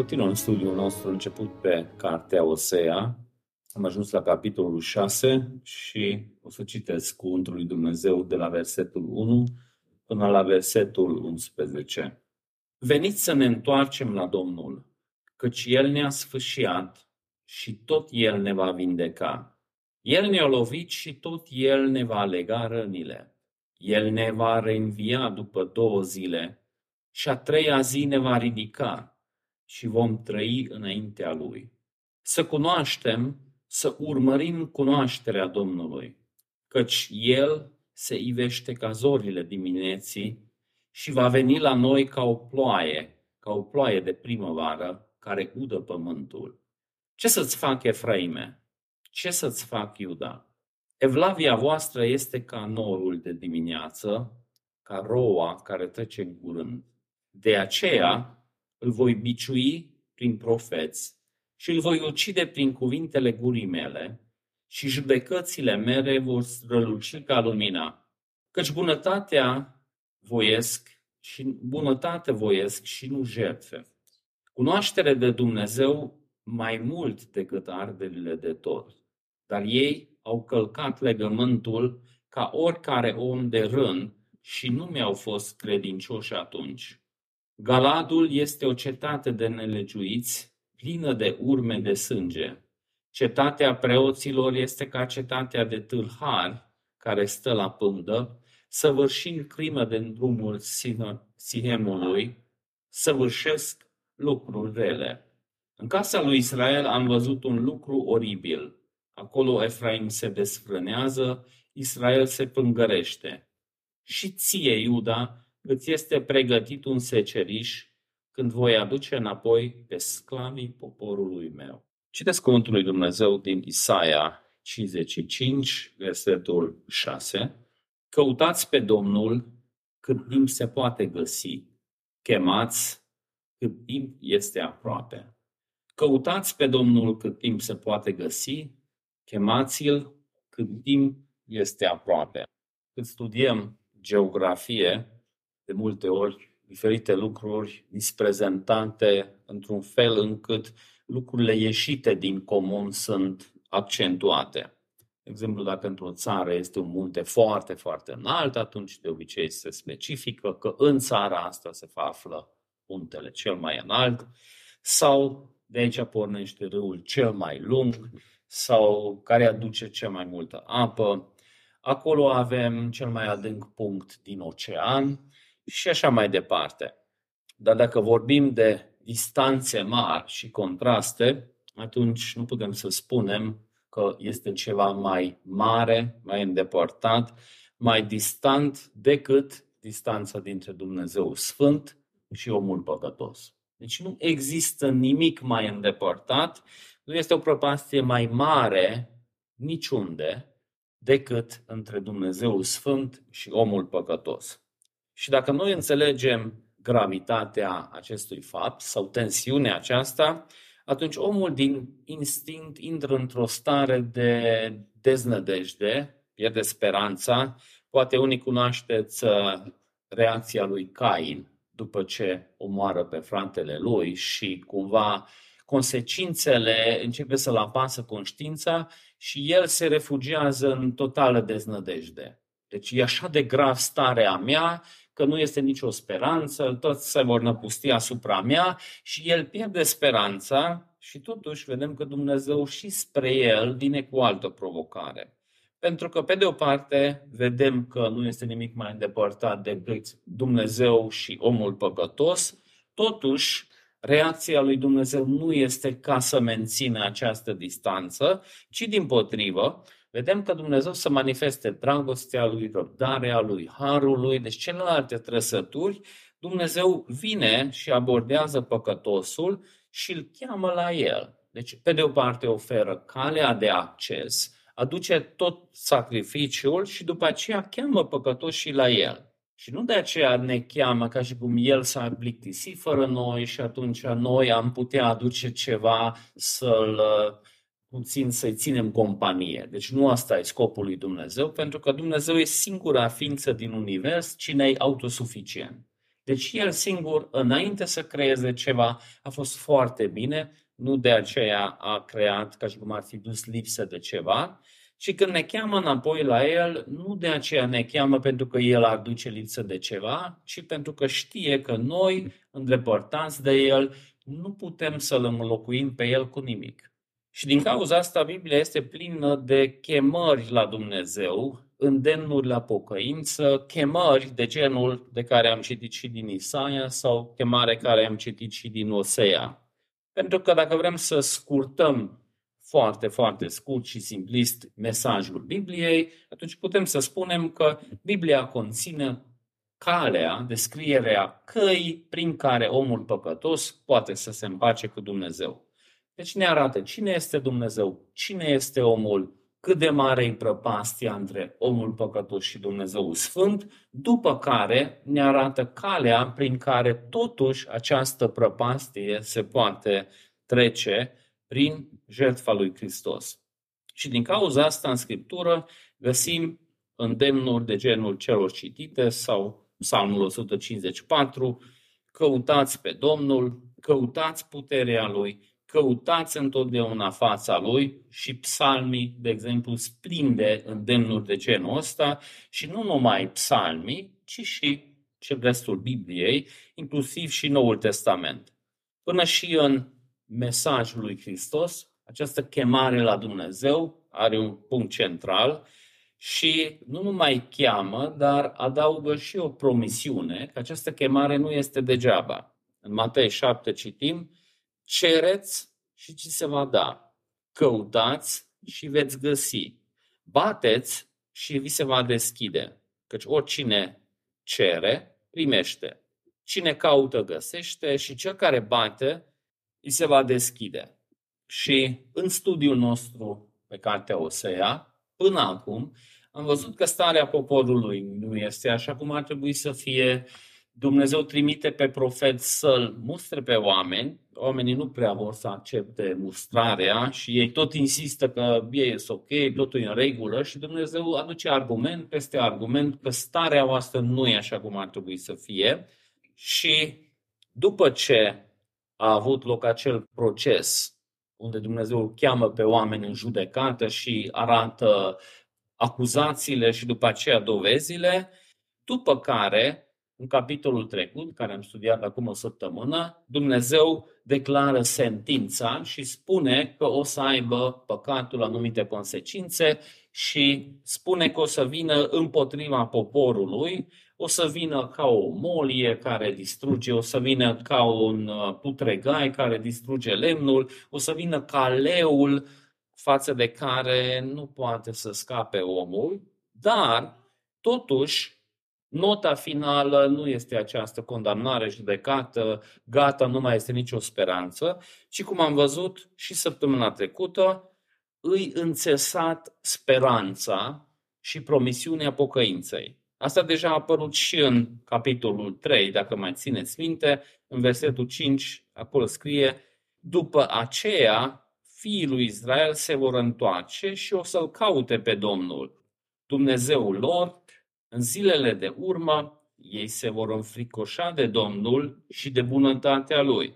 Continuăm studiul nostru început pe cartea Osea. Am ajuns la capitolul 6 și o să citesc cuvântul lui Dumnezeu de la versetul 1 până la versetul 11. Veniți să ne întoarcem la Domnul, căci El ne-a sfâșiat și tot El ne va vindeca. El ne-a lovit și tot El ne va lega rănile. El ne va reînvia după două zile și a treia zi ne va ridica și vom trăi înaintea Lui. Să cunoaștem, să urmărim cunoașterea Domnului, căci El se ivește ca zorile dimineții și va veni la noi ca o ploaie, ca o ploaie de primăvară care udă pământul. Ce să-ți fac, Efraime? Ce să-ți fac, Iuda? Evlavia voastră este ca norul de dimineață, ca roa care trece în curând. De aceea îl voi biciui prin profeți și îl voi ucide prin cuvintele gurii mele și judecățile mele vor străluci ca lumina. Căci bunătatea voiesc și bunătate voiesc și nu jertfe. Cunoaștere de Dumnezeu mai mult decât arderile de tot. Dar ei au călcat legământul ca oricare om de rând și nu mi-au fost credincioși atunci. Galadul este o cetate de nelegiuiți, plină de urme de sânge. Cetatea preoților este ca cetatea de tâlhari, care stă la pândă, săvârșind crimă de drumul Sihemului, săvârșesc lucruri rele. În casa lui Israel am văzut un lucru oribil. Acolo Efraim se desfrânează, Israel se pângărește. Și ție, Iuda, îți este pregătit un seceriș când voi aduce înapoi pe sclavii poporului meu. Citesc cuvântul lui Dumnezeu din Isaia 55, versetul 6. Căutați pe Domnul cât timp se poate găsi. Chemați cât timp este aproape. Căutați pe Domnul cât timp se poate găsi. Chemați-l cât timp este aproape. Când studiem geografie, de multe ori diferite lucruri disprezentate într-un fel încât lucrurile ieșite din comun sunt accentuate. De exemplu, dacă într-o țară este un munte foarte, foarte înalt, atunci de obicei se specifică că în țara asta se află muntele cel mai înalt sau de aici pornește râul cel mai lung sau care aduce cel mai multă apă. Acolo avem cel mai adânc punct din ocean și așa mai departe. Dar dacă vorbim de distanțe mari și contraste, atunci nu putem să spunem că este ceva mai mare, mai îndepărtat, mai distant decât distanța dintre Dumnezeu Sfânt și omul păcătos. Deci nu există nimic mai îndepărtat, nu este o prăpastie mai mare niciunde decât între Dumnezeu Sfânt și omul păcătos. Și dacă noi înțelegem gravitatea acestui fapt sau tensiunea aceasta, atunci omul din instinct intră într-o stare de deznădejde, pierde speranța. Poate unii cunoașteți uh, reacția lui Cain după ce omoară pe fratele lui și cumva consecințele începe să-l apasă conștiința și el se refugiază în totală deznădejde. Deci e așa de grav starea mea că nu este nicio speranță, toți se vor năpusti asupra mea și el pierde speranța și totuși vedem că Dumnezeu și spre el vine cu altă provocare. Pentru că, pe de o parte, vedem că nu este nimic mai îndepărtat decât Dumnezeu și omul păcătos, totuși, reacția lui Dumnezeu nu este ca să mențină această distanță, ci din potrivă, vedem că Dumnezeu să manifeste dragostea lui, răbdarea lui, harul lui, deci celelalte trăsături, Dumnezeu vine și abordează păcătosul și îl cheamă la el. Deci, pe de o parte, oferă calea de acces, aduce tot sacrificiul și după aceea cheamă păcătoșii la el. Și nu de aceea ne cheamă ca și cum el s-ar plictisi fără noi și atunci noi am putea aduce ceva să-l puțin să-i ținem companie. Deci nu asta e scopul lui Dumnezeu, pentru că Dumnezeu e singura ființă din univers cine e autosuficient. Deci el singur, înainte să creeze ceva, a fost foarte bine, nu de aceea a creat ca și cum ar fi dus lipsă de ceva, și când ne cheamă înapoi la El, nu de aceea ne cheamă pentru că El ar duce lipsă de ceva, ci pentru că știe că noi, îndepărtați de El, nu putem să-L înlocuim pe El cu nimic. Și din cauza asta Biblia este plină de chemări la Dumnezeu, îndemnuri la pocăință, chemări de genul de care am citit și din Isaia sau chemare care am citit și din Osea. Pentru că dacă vrem să scurtăm foarte, foarte scurt și simplist mesajul Bibliei, atunci putem să spunem că Biblia conține calea, descrierea căi prin care omul păcătos poate să se împace cu Dumnezeu. Deci ne arată cine este Dumnezeu, cine este omul, cât de mare e prăpastia între omul păcătos și Dumnezeu Sfânt, după care ne arată calea prin care totuși această prăpastie se poate trece prin jertfa lui Hristos. Și din cauza asta în Scriptură găsim îndemnuri de genul celor citite sau Psalmul 154, căutați pe Domnul, căutați puterea Lui, căutați întotdeauna fața Lui și psalmii, de exemplu, splinde îndemnuri de genul ăsta și nu numai psalmii, ci și cel restul Bibliei, inclusiv și Noul Testament. Până și în mesajul lui Hristos, această chemare la Dumnezeu are un punct central și nu numai cheamă, dar adaugă și o promisiune că această chemare nu este degeaba. În Matei 7 citim, cereți și ci se va da, căutați și veți găsi, bateți și vi se va deschide, căci oricine cere, primește. Cine caută, găsește și cel care bate, îi se va deschide. Și în studiul nostru pe cartea Osea, până acum, am văzut că starea poporului nu este așa cum ar trebui să fie. Dumnezeu trimite pe profet să-l mustre pe oameni. Oamenii nu prea vor să accepte mustrarea și ei tot insistă că e ok, totul e în regulă și Dumnezeu aduce argument peste argument că starea voastră nu e așa cum ar trebui să fie. Și după ce a avut loc acel proces unde Dumnezeu cheamă pe oameni în judecată și arată acuzațiile și după aceea dovezile, după care, în capitolul trecut, care am studiat acum o săptămână, Dumnezeu declară sentința și spune că o să aibă păcatul anumite consecințe și spune că o să vină împotriva poporului, o să vină ca o molie care distruge, o să vină ca un uh, putregai care distruge lemnul, o să vină ca leul față de care nu poate să scape omul, dar totuși nota finală nu este această condamnare judecată, gata, nu mai este nicio speranță, ci cum am văzut și săptămâna trecută, îi înțesat speranța și promisiunea pocăinței. Asta deja a apărut și în capitolul 3, dacă mai țineți minte, în versetul 5, acolo scrie, după aceea fiii lui Israel se vor întoarce și o să-L caute pe Domnul, Dumnezeul lor, în zilele de urmă, ei se vor înfricoșa de Domnul și de bunătatea Lui.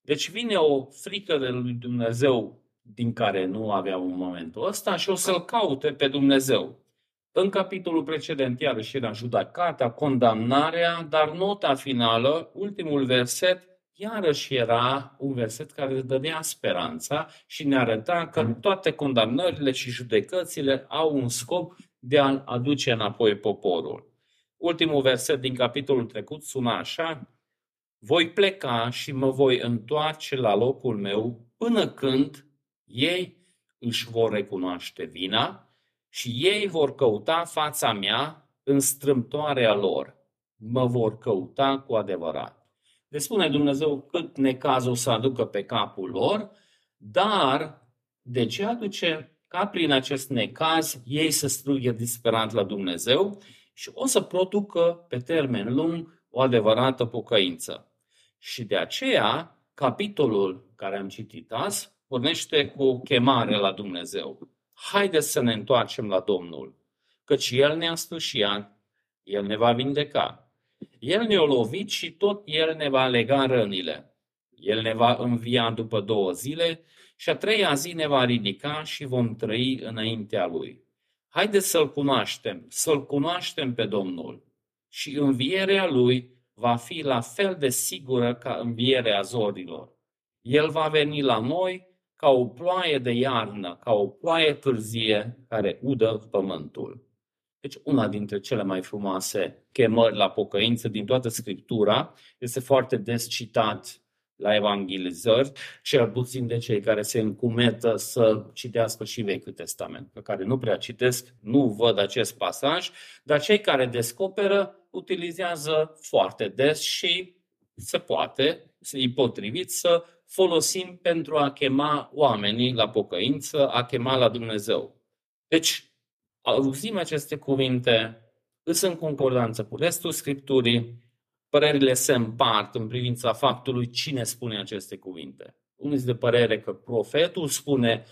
Deci vine o frică de lui Dumnezeu din care nu aveau în momentul ăsta și o să-L caute pe Dumnezeu. În capitolul precedent, iarăși era judecata, condamnarea, dar nota finală, ultimul verset, iarăși era un verset care dădea speranța și ne arăta că toate condamnările și judecățile au un scop de a aduce înapoi poporul. Ultimul verset din capitolul trecut sună așa, voi pleca și mă voi întoarce la locul meu până când ei își vor recunoaște vina și ei vor căuta fața mea în strâmtoarea lor. Mă vor căuta cu adevărat. Le spune Dumnezeu cât necaz o să aducă pe capul lor, dar de ce aduce ca prin acest necaz ei să strugă disperat la Dumnezeu și o să producă pe termen lung o adevărată pocăință. Și de aceea, capitolul care am citit azi pornește cu o chemare la Dumnezeu haideți să ne întoarcem la Domnul, căci El ne-a sfârșit, El ne va vindeca. El ne-a lovit și tot El ne va lega rănile. El ne va învia după două zile și a treia zi ne va ridica și vom trăi înaintea Lui. Haideți să-L cunoaștem, să-L cunoaștem pe Domnul. Și învierea Lui va fi la fel de sigură ca învierea zorilor. El va veni la noi ca o ploaie de iarnă, ca o ploaie târzie care udă pământul. Deci una dintre cele mai frumoase chemări la pocăință din toată Scriptura este foarte des citat la evangelizări, cel puțin de cei care se încumetă să citească și Vechiul Testament, pe care nu prea citesc, nu văd acest pasaj, dar cei care descoperă utilizează foarte des și se poate, e potrivit să folosim pentru a chema oamenii la pocăință, a chema la Dumnezeu. Deci, auzim aceste cuvinte, sunt în concordanță cu restul Scripturii, părerile se împart în privința faptului cine spune aceste cuvinte. Unii sunt de părere că profetul spune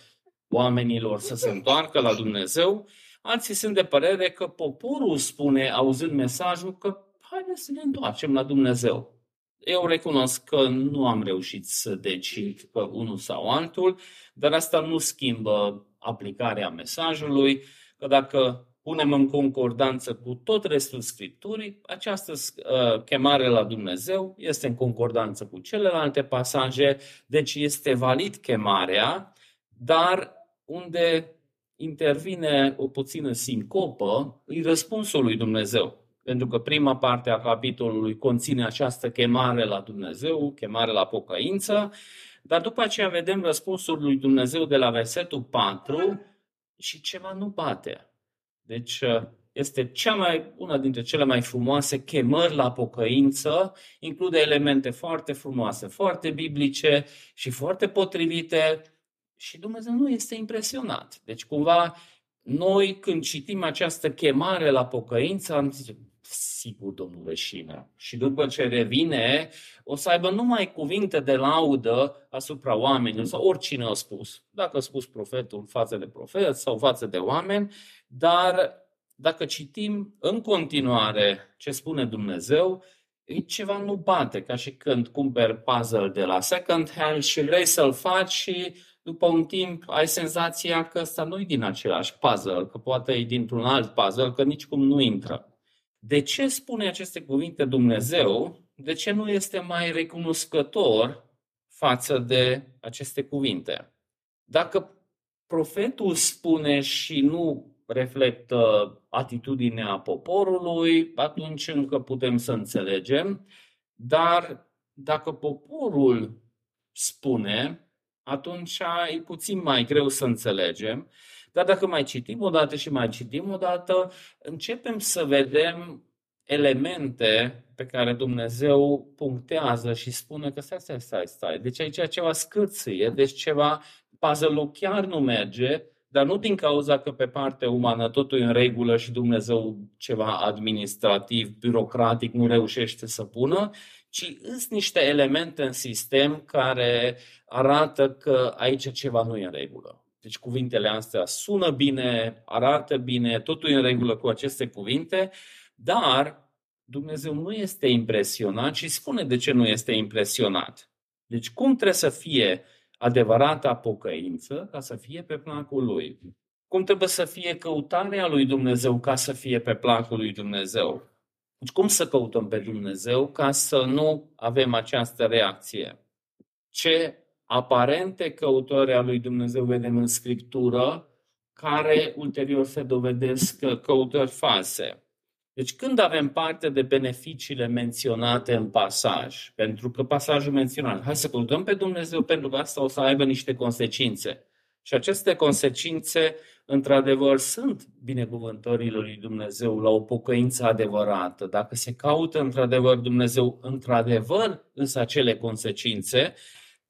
oamenilor să se întoarcă la Dumnezeu, alții sunt de părere că poporul spune, auzând mesajul, că haideți să ne întoarcem la Dumnezeu. Eu recunosc că nu am reușit să decid pe unul sau altul, dar asta nu schimbă aplicarea mesajului, că dacă punem în concordanță cu tot restul Scripturii, această uh, chemare la Dumnezeu este în concordanță cu celelalte pasaje, deci este valid chemarea, dar unde intervine o puțină sincopă, e răspunsul lui Dumnezeu. Pentru că prima parte a capitolului conține această chemare la Dumnezeu, chemare la pocăință, dar după aceea vedem răspunsul lui Dumnezeu de la versetul 4 și ceva nu bate. Deci uh, este cea mai, una dintre cele mai frumoase chemări la pocăință, include elemente foarte frumoase, foarte biblice și foarte potrivite și Dumnezeu nu este impresionat. Deci cumva noi când citim această chemare la pocăință am zis, sigur, domnul Veșină. Și după ce revine, o să aibă numai cuvinte de laudă asupra oamenilor, sau oricine a spus. Dacă a spus profetul față de profet sau față de oameni, dar dacă citim în continuare ce spune Dumnezeu, e ceva nu bate, ca și când cumperi puzzle de la second hand și vrei să-l faci și după un timp ai senzația că ăsta nu e din același puzzle, că poate e dintr-un alt puzzle, că nici cum nu intră. De ce spune aceste cuvinte Dumnezeu? De ce nu este mai recunoscător față de aceste cuvinte? Dacă profetul spune și nu reflectă atitudinea poporului, atunci încă putem să înțelegem, dar dacă poporul spune, atunci e puțin mai greu să înțelegem. Dar dacă mai citim o dată și mai citim o dată, începem să vedem elemente pe care Dumnezeu punctează și spune că stai, stai, stai, stai. Deci aici ceva scârție, deci ceva puzzle chiar nu merge, dar nu din cauza că pe partea umană totul e în regulă și Dumnezeu ceva administrativ, birocratic nu reușește să pună, ci sunt niște elemente în sistem care arată că aici ceva nu e în regulă. Deci cuvintele astea sună bine, arată bine, totul e în regulă cu aceste cuvinte, dar Dumnezeu nu este impresionat și spune de ce nu este impresionat. Deci cum trebuie să fie adevărata pocăință ca să fie pe placul Lui? Cum trebuie să fie căutarea lui Dumnezeu ca să fie pe placul lui Dumnezeu? Deci cum să căutăm pe Dumnezeu ca să nu avem această reacție? Ce aparente căutări a lui Dumnezeu vedem în Scriptură, care ulterior se dovedesc căutări false. Deci când avem parte de beneficiile menționate în pasaj, pentru că pasajul menționat, hai să căutăm pe Dumnezeu pentru că asta o să aibă niște consecințe. Și aceste consecințe, într-adevăr, sunt binecuvântările lui Dumnezeu la o pocăință adevărată. Dacă se caută, într-adevăr, Dumnezeu, într-adevăr, însă acele consecințe,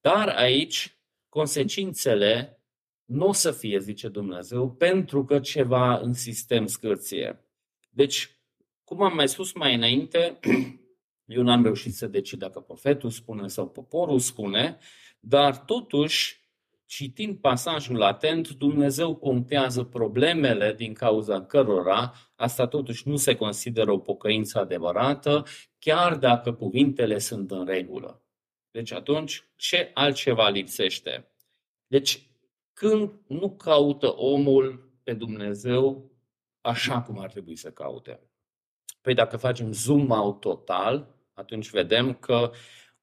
dar aici consecințele nu o să fie, zice Dumnezeu, pentru că ceva în sistem scârție. Deci, cum am mai spus mai înainte, eu n-am reușit să decid dacă profetul spune sau poporul spune, dar totuși citind pasajul atent, Dumnezeu contează problemele din cauza cărora asta totuși nu se consideră o pocăință adevărată, chiar dacă cuvintele sunt în regulă. Deci atunci, ce altceva lipsește? Deci, când nu caută omul pe Dumnezeu așa cum ar trebui să caute? Păi dacă facem zoom out total, atunci vedem că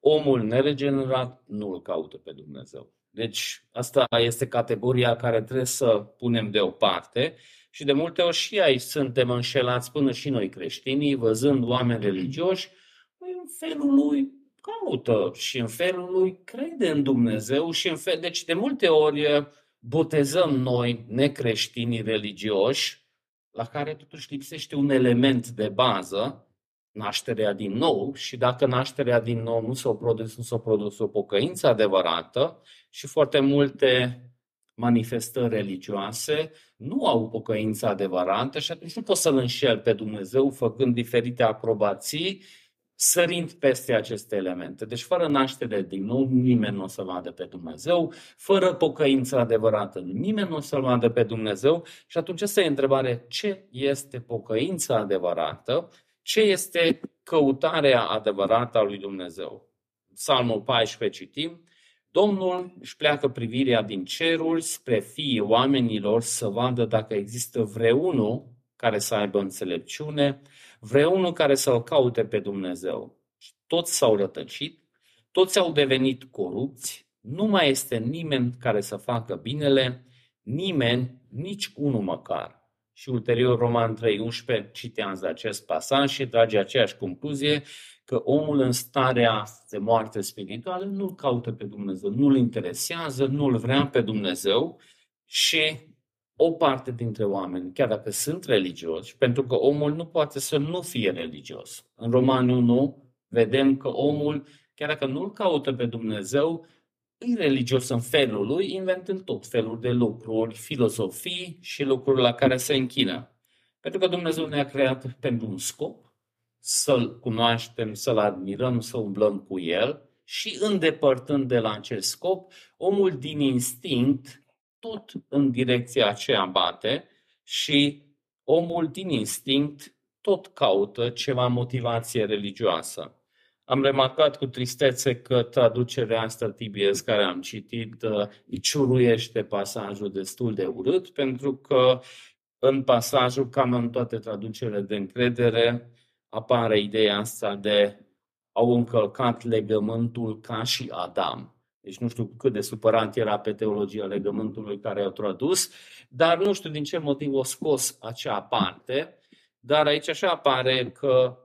omul neregenerat nu îl caută pe Dumnezeu. Deci asta este categoria care trebuie să punem deoparte și de multe ori și aici suntem înșelați până și noi creștinii, văzând oameni religioși, păi în felul lui caută și în felul lui crede în Dumnezeu și în fel... Deci de multe ori botezăm noi necreștinii religioși la care totuși lipsește un element de bază, nașterea din nou, și dacă nașterea din nou nu s-a produs, nu s-a produs o pocăință adevărată și foarte multe manifestări religioase nu au pocăință adevărată și atunci nu poți să-L înșel pe Dumnezeu făcând diferite aprobații sărind peste aceste elemente. Deci fără naștere din nou, nimeni nu o să vadă pe Dumnezeu, fără pocăință adevărată, nimeni nu o să-L vadă pe Dumnezeu și atunci asta e întrebare, ce este pocăința adevărată, ce este căutarea adevărată a lui Dumnezeu. Psalmul 14 citim, Domnul își pleacă privirea din ceruri spre fiii oamenilor să vadă dacă există vreunul care să aibă înțelepciune, vreunul care să-L caute pe Dumnezeu. Toți s-au rătăcit, toți au devenit corupți, nu mai este nimeni care să facă binele, nimeni, nici unul măcar. Și ulterior Roman 3.11 citează acest pasaj și trage aceeași concluzie că omul în starea de moarte spirituală nu-L caută pe Dumnezeu, nu-L interesează, nu-L vrea pe Dumnezeu și o parte dintre oameni, chiar dacă sunt religioși, pentru că omul nu poate să nu fie religios. În Romani 1 vedem că omul, chiar dacă nu-L caută pe Dumnezeu, e religios în felul lui, inventând tot felul de lucruri, filozofii și lucruri la care se închină. Pentru că Dumnezeu ne-a creat pentru un scop, să-L cunoaștem, să-L admirăm, să umblăm cu El și îndepărtând de la acest scop, omul din instinct tot în direcția aceea bate și omul din instinct tot caută ceva motivație religioasă. Am remarcat cu tristețe că traducerea asta TBS care am citit uh, ciuruiește pasajul destul de urât, pentru că în pasajul, cam în toate traducerile de încredere, apare ideea asta de au încălcat legământul ca și Adam. Deci nu știu cât de supărat era pe teologia legământului care a tradus, dar nu știu din ce motiv o scos acea parte, dar aici așa apare că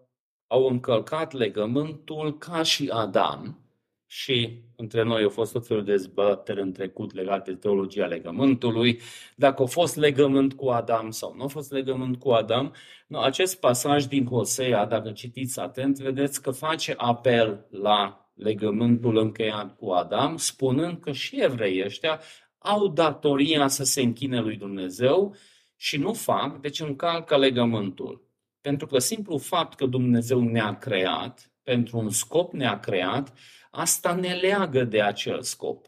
au încălcat legământul ca și Adam și între noi au fost tot felul de dezbateri în trecut legate de teologia legământului, dacă a fost legământ cu Adam sau nu a fost legământ cu Adam. No, acest pasaj din Hosea, dacă citiți atent, vedeți că face apel la legământul încheiat cu Adam, spunând că și evreii ăștia au datoria să se închine lui Dumnezeu și nu fac, deci încalcă legământul. Pentru că simplu fapt că Dumnezeu ne-a creat, pentru un scop ne-a creat, asta ne leagă de acel scop.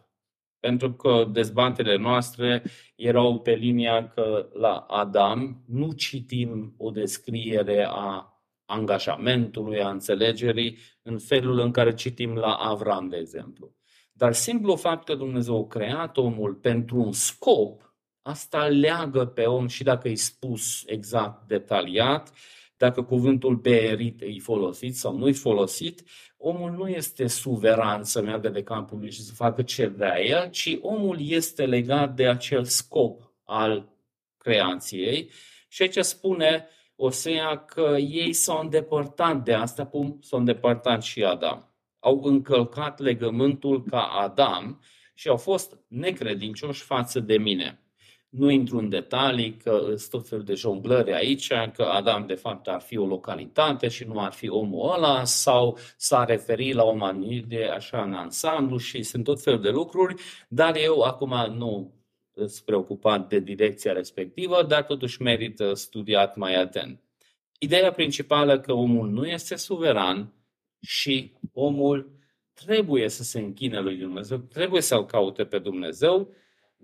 Pentru că dezbaterile noastre erau pe linia că la Adam nu citim o descriere a angajamentului, a înțelegerii, în felul în care citim la Avram, de exemplu. Dar simplu fapt că Dumnezeu a creat omul pentru un scop, asta leagă pe om și dacă e spus exact, detaliat, dacă cuvântul berit e folosit sau nu e folosit, omul nu este suveran să meargă de capul lui și să facă ce vrea el, ci omul este legat de acel scop al creației. Și aici spune Osea că ei s-au îndepărtat de asta, cum s-au îndepărtat și Adam. Au încălcat legământul ca Adam și au fost necredincioși față de mine. Nu intru în detalii, că sunt tot felul de jonglări aici, că Adam de fapt ar fi o localitate și nu ar fi omul ăla, sau s-a referit la o manire așa în ansamblu și sunt tot felul de lucruri, dar eu acum nu sunt preocupat de direcția respectivă, dar totuși merită studiat mai atent. Ideea principală că omul nu este suveran și omul trebuie să se închine lui Dumnezeu, trebuie să-L caute pe Dumnezeu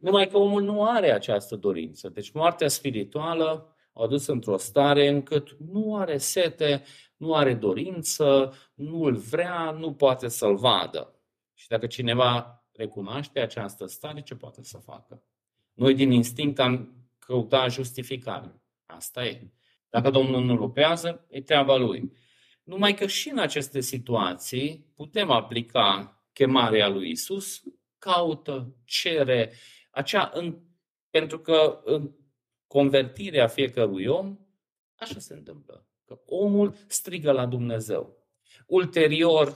Numai că omul nu are această dorință. Deci moartea spirituală o adus într-o stare încât nu are sete, nu are dorință, nu îl vrea, nu poate să-l vadă. Și dacă cineva recunoaște această stare, ce poate să facă? Noi din instinct am căutat justificare. Asta e. Dacă Domnul nu lucrează, e treaba lui. Numai că și în aceste situații putem aplica chemarea lui Isus, caută, cere, acea în, pentru că în convertirea fiecărui om, așa se întâmplă. Că omul strigă la Dumnezeu. Ulterior,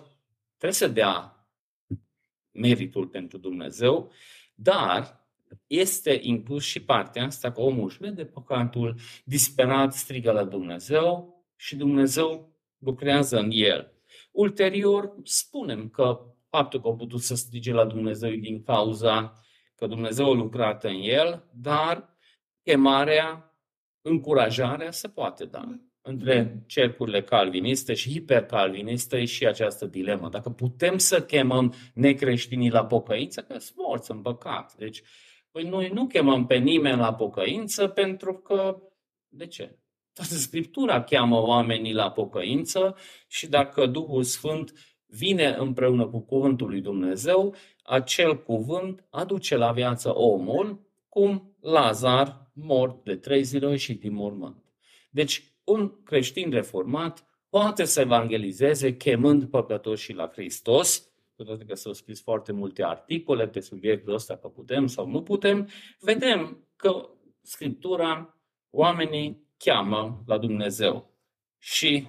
trebuie să dea meritul pentru Dumnezeu, dar este inclus și partea asta că omul își vede păcatul, disperat strigă la Dumnezeu și Dumnezeu lucrează în el. Ulterior, spunem că faptul că a putut să strige la Dumnezeu din cauza că Dumnezeu a lucrat în el, dar chemarea, încurajarea se poate da. Între cercurile calviniste și hipercalviniste e și această dilemă. Dacă putem să chemăm necreștinii la pocăință, că sunt morți în păcat. Deci, păi noi nu chemăm pe nimeni la pocăință pentru că, de ce? Toată Scriptura cheamă oamenii la pocăință și dacă Duhul Sfânt vine împreună cu cuvântul lui Dumnezeu, acel cuvânt aduce la viață omul, cum Lazar, mort de trei zile și din mormânt. Deci, un creștin reformat poate să evangelizeze chemând păcătoșii la Hristos, cu toate că s-au scris foarte multe articole pe subiectul ăsta, că putem sau nu putem, vedem că Scriptura, oamenii cheamă la Dumnezeu. Și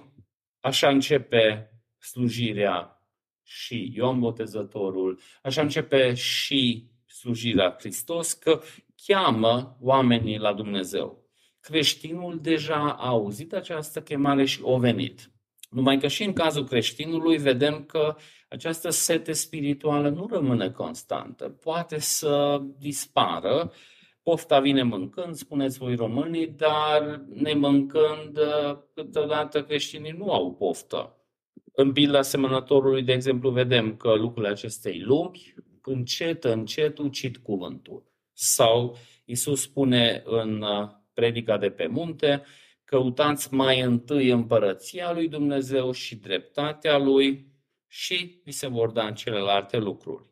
așa începe slujirea și Ioan Botezătorul, așa începe și slujirea Hristos, că cheamă oamenii la Dumnezeu. Creștinul deja a auzit această chemare și a venit. Numai că și în cazul creștinului vedem că această sete spirituală nu rămâne constantă. Poate să dispară. Pofta vine mâncând, spuneți voi românii, dar nemâncând, câteodată creștinii nu au poftă. În pilda asemănătorului, de exemplu, vedem că lucrurile acestei lumi, încet, încet, ucid cuvântul. Sau Isus spune în uh, predica de pe munte, căutați mai întâi împărăția lui Dumnezeu și dreptatea lui și vi se vor da în celelalte lucruri.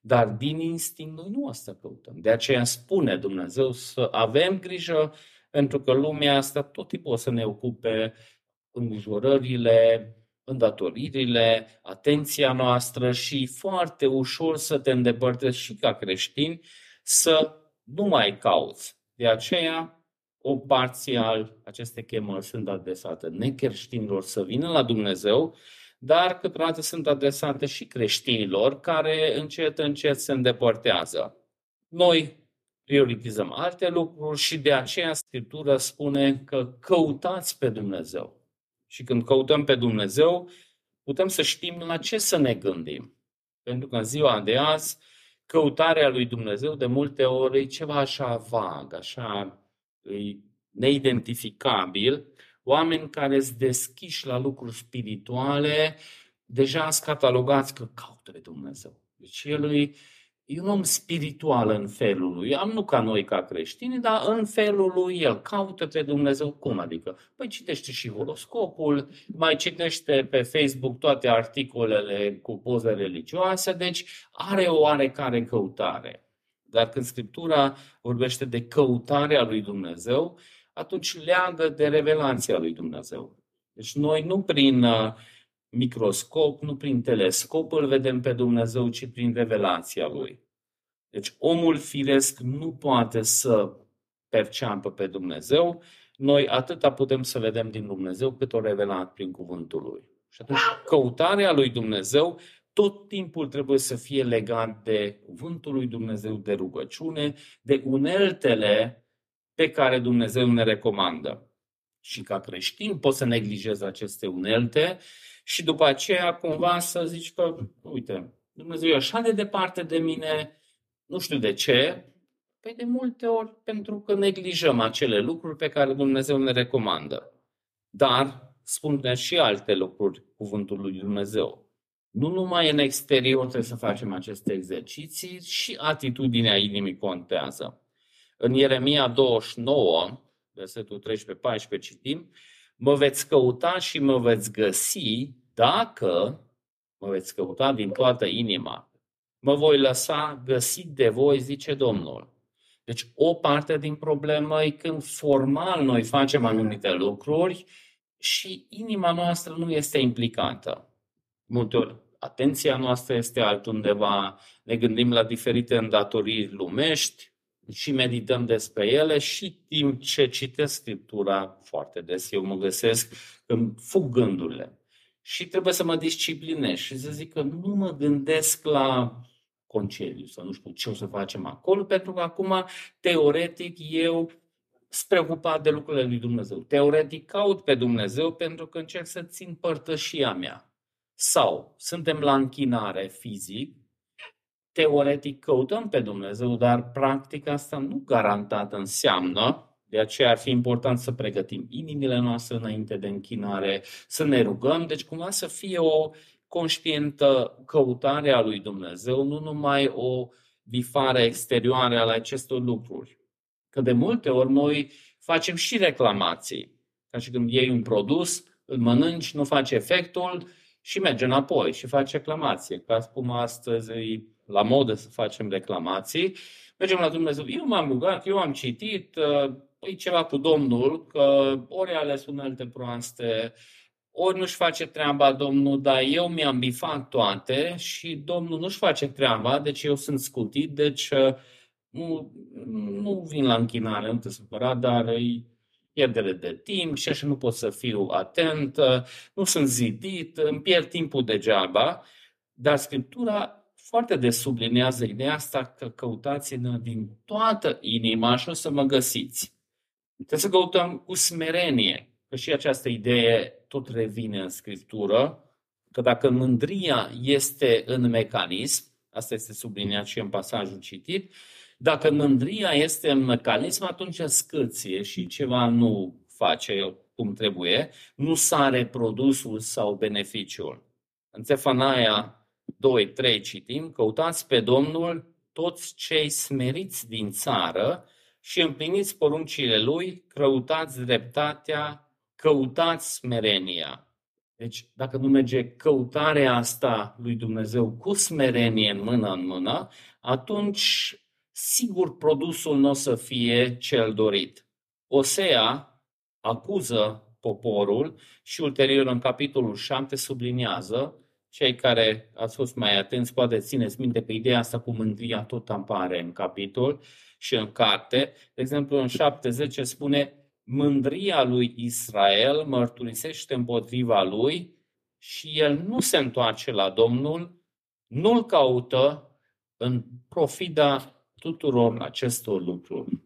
Dar din instinct noi nu asta căutăm. De aceea spune Dumnezeu să avem grijă pentru că lumea asta tot timpul o să ne ocupe îngrijorările, îndatoririle, atenția noastră și foarte ușor să te îndepărtezi și ca creștini să nu mai cauți. De aceea, o parțial aceste chemări sunt adresate necreștinilor să vină la Dumnezeu, dar câteodată sunt adresate și creștinilor care încet, încet se îndepărtează. Noi prioritizăm alte lucruri și de aceea Scriptura spune că căutați pe Dumnezeu. Și când căutăm pe Dumnezeu, putem să știm la ce să ne gândim. Pentru că în ziua de azi, căutarea lui Dumnezeu de multe ori e ceva așa vag, așa e neidentificabil. Oameni care sunt deschiși la lucruri spirituale, deja sunt catalogați că caută pe Dumnezeu. Deci el e E un om spiritual în felul lui. Am nu ca noi, ca creștini, dar în felul lui el caută pe Dumnezeu. Cum adică? Păi citește și horoscopul, mai citește pe Facebook toate articolele cu poze religioase, deci are o oarecare căutare. Dar când Scriptura vorbește de căutarea lui Dumnezeu, atunci leagă de revelația lui Dumnezeu. Deci noi nu prin uh, microscop, nu prin telescop îl vedem pe Dumnezeu, ci prin revelația lui. Deci omul firesc nu poate să perceapă pe Dumnezeu, noi atâta putem să vedem din Dumnezeu cât o revelat prin cuvântul lui. Și atunci căutarea lui Dumnezeu tot timpul trebuie să fie legat de cuvântul lui Dumnezeu, de rugăciune, de uneltele pe care Dumnezeu ne recomandă. Și ca creștin poți să neglijezi aceste unelte și după aceea cumva să zici că, uite, Dumnezeu e așa de departe de mine, nu știu de ce, păi de multe ori pentru că neglijăm acele lucruri pe care Dumnezeu ne recomandă. Dar spune și alte lucruri cuvântul lui Dumnezeu. Nu numai în exterior trebuie să facem aceste exerciții, și atitudinea inimii contează. În Ieremia 29, versetul 13-14 citim, mă veți căuta și mă veți găsi dacă mă veți căuta din toată inima. Mă voi lăsa găsit de voi, zice Domnul. Deci o parte din problemă e când formal noi facem anumite lucruri și inima noastră nu este implicată. Multe ori atenția noastră este altundeva, ne gândim la diferite îndatoriri lumești și medităm despre ele și timp ce citesc Scriptura foarte des, eu mă găsesc că fug gândurile. Și trebuie să mă disciplinez și să zic că nu mă gândesc la concediu sau nu știu ce o să facem acolo, pentru că acum, teoretic, eu sunt preocupat de lucrurile lui Dumnezeu. Teoretic caut pe Dumnezeu pentru că încerc să țin părtășia mea. Sau suntem la închinare fizic, teoretic căutăm pe Dumnezeu, dar practic asta nu garantat înseamnă de aceea ar fi important să pregătim inimile noastre înainte de închinare, să ne rugăm, deci cumva să fie o conștientă căutare a lui Dumnezeu, nu numai o bifare exterioară ale acestor lucruri. Că de multe ori noi facem și reclamații. Ca și când iei un produs, îl mănânci, nu face efectul și merge înapoi și faci reclamație. Ca cum astăzi e la modă să facem reclamații, mergem la Dumnezeu. Eu m-am rugat, eu am citit, e ceva cu Domnul, că ori a ales unelte proaste, ori nu-și face treaba Domnul, dar eu mi-am bifat toate și Domnul nu-și face treaba, deci eu sunt scutit, deci uh, nu, nu vin la închinare, nu te supăra, dar e pierdere de timp și așa nu pot să fiu atent, uh, nu sunt zidit, îmi pierd timpul degeaba, dar Scriptura foarte de sublinează ideea asta că căutați-ne din toată inima și o să mă găsiți. Trebuie să căutăm cu smerenie, că și această idee tot revine în Scriptură, că dacă mândria este în mecanism, asta este subliniat și în pasajul citit, dacă mândria este în mecanism, atunci scârție și ceva nu face cum trebuie, nu sare produsul sau beneficiul. În Tefanaia 2-3 citim, căutați pe Domnul toți cei smeriți din țară și împliniți poruncile Lui, căutați dreptatea, căutați smerenia. Deci, dacă nu merge căutarea asta lui Dumnezeu cu smerenie în mână în mână, atunci sigur produsul nu o să fie cel dorit. Osea acuză poporul și ulterior în capitolul 7 subliniază cei care ați fost mai atenți poate țineți minte că ideea asta cu mândria tot apare în capitol și în carte. De exemplu, în 70 spune mândria lui Israel mărturisește împotriva lui și el nu se întoarce la Domnul, nu-l caută în profida tuturor acestor lucruri.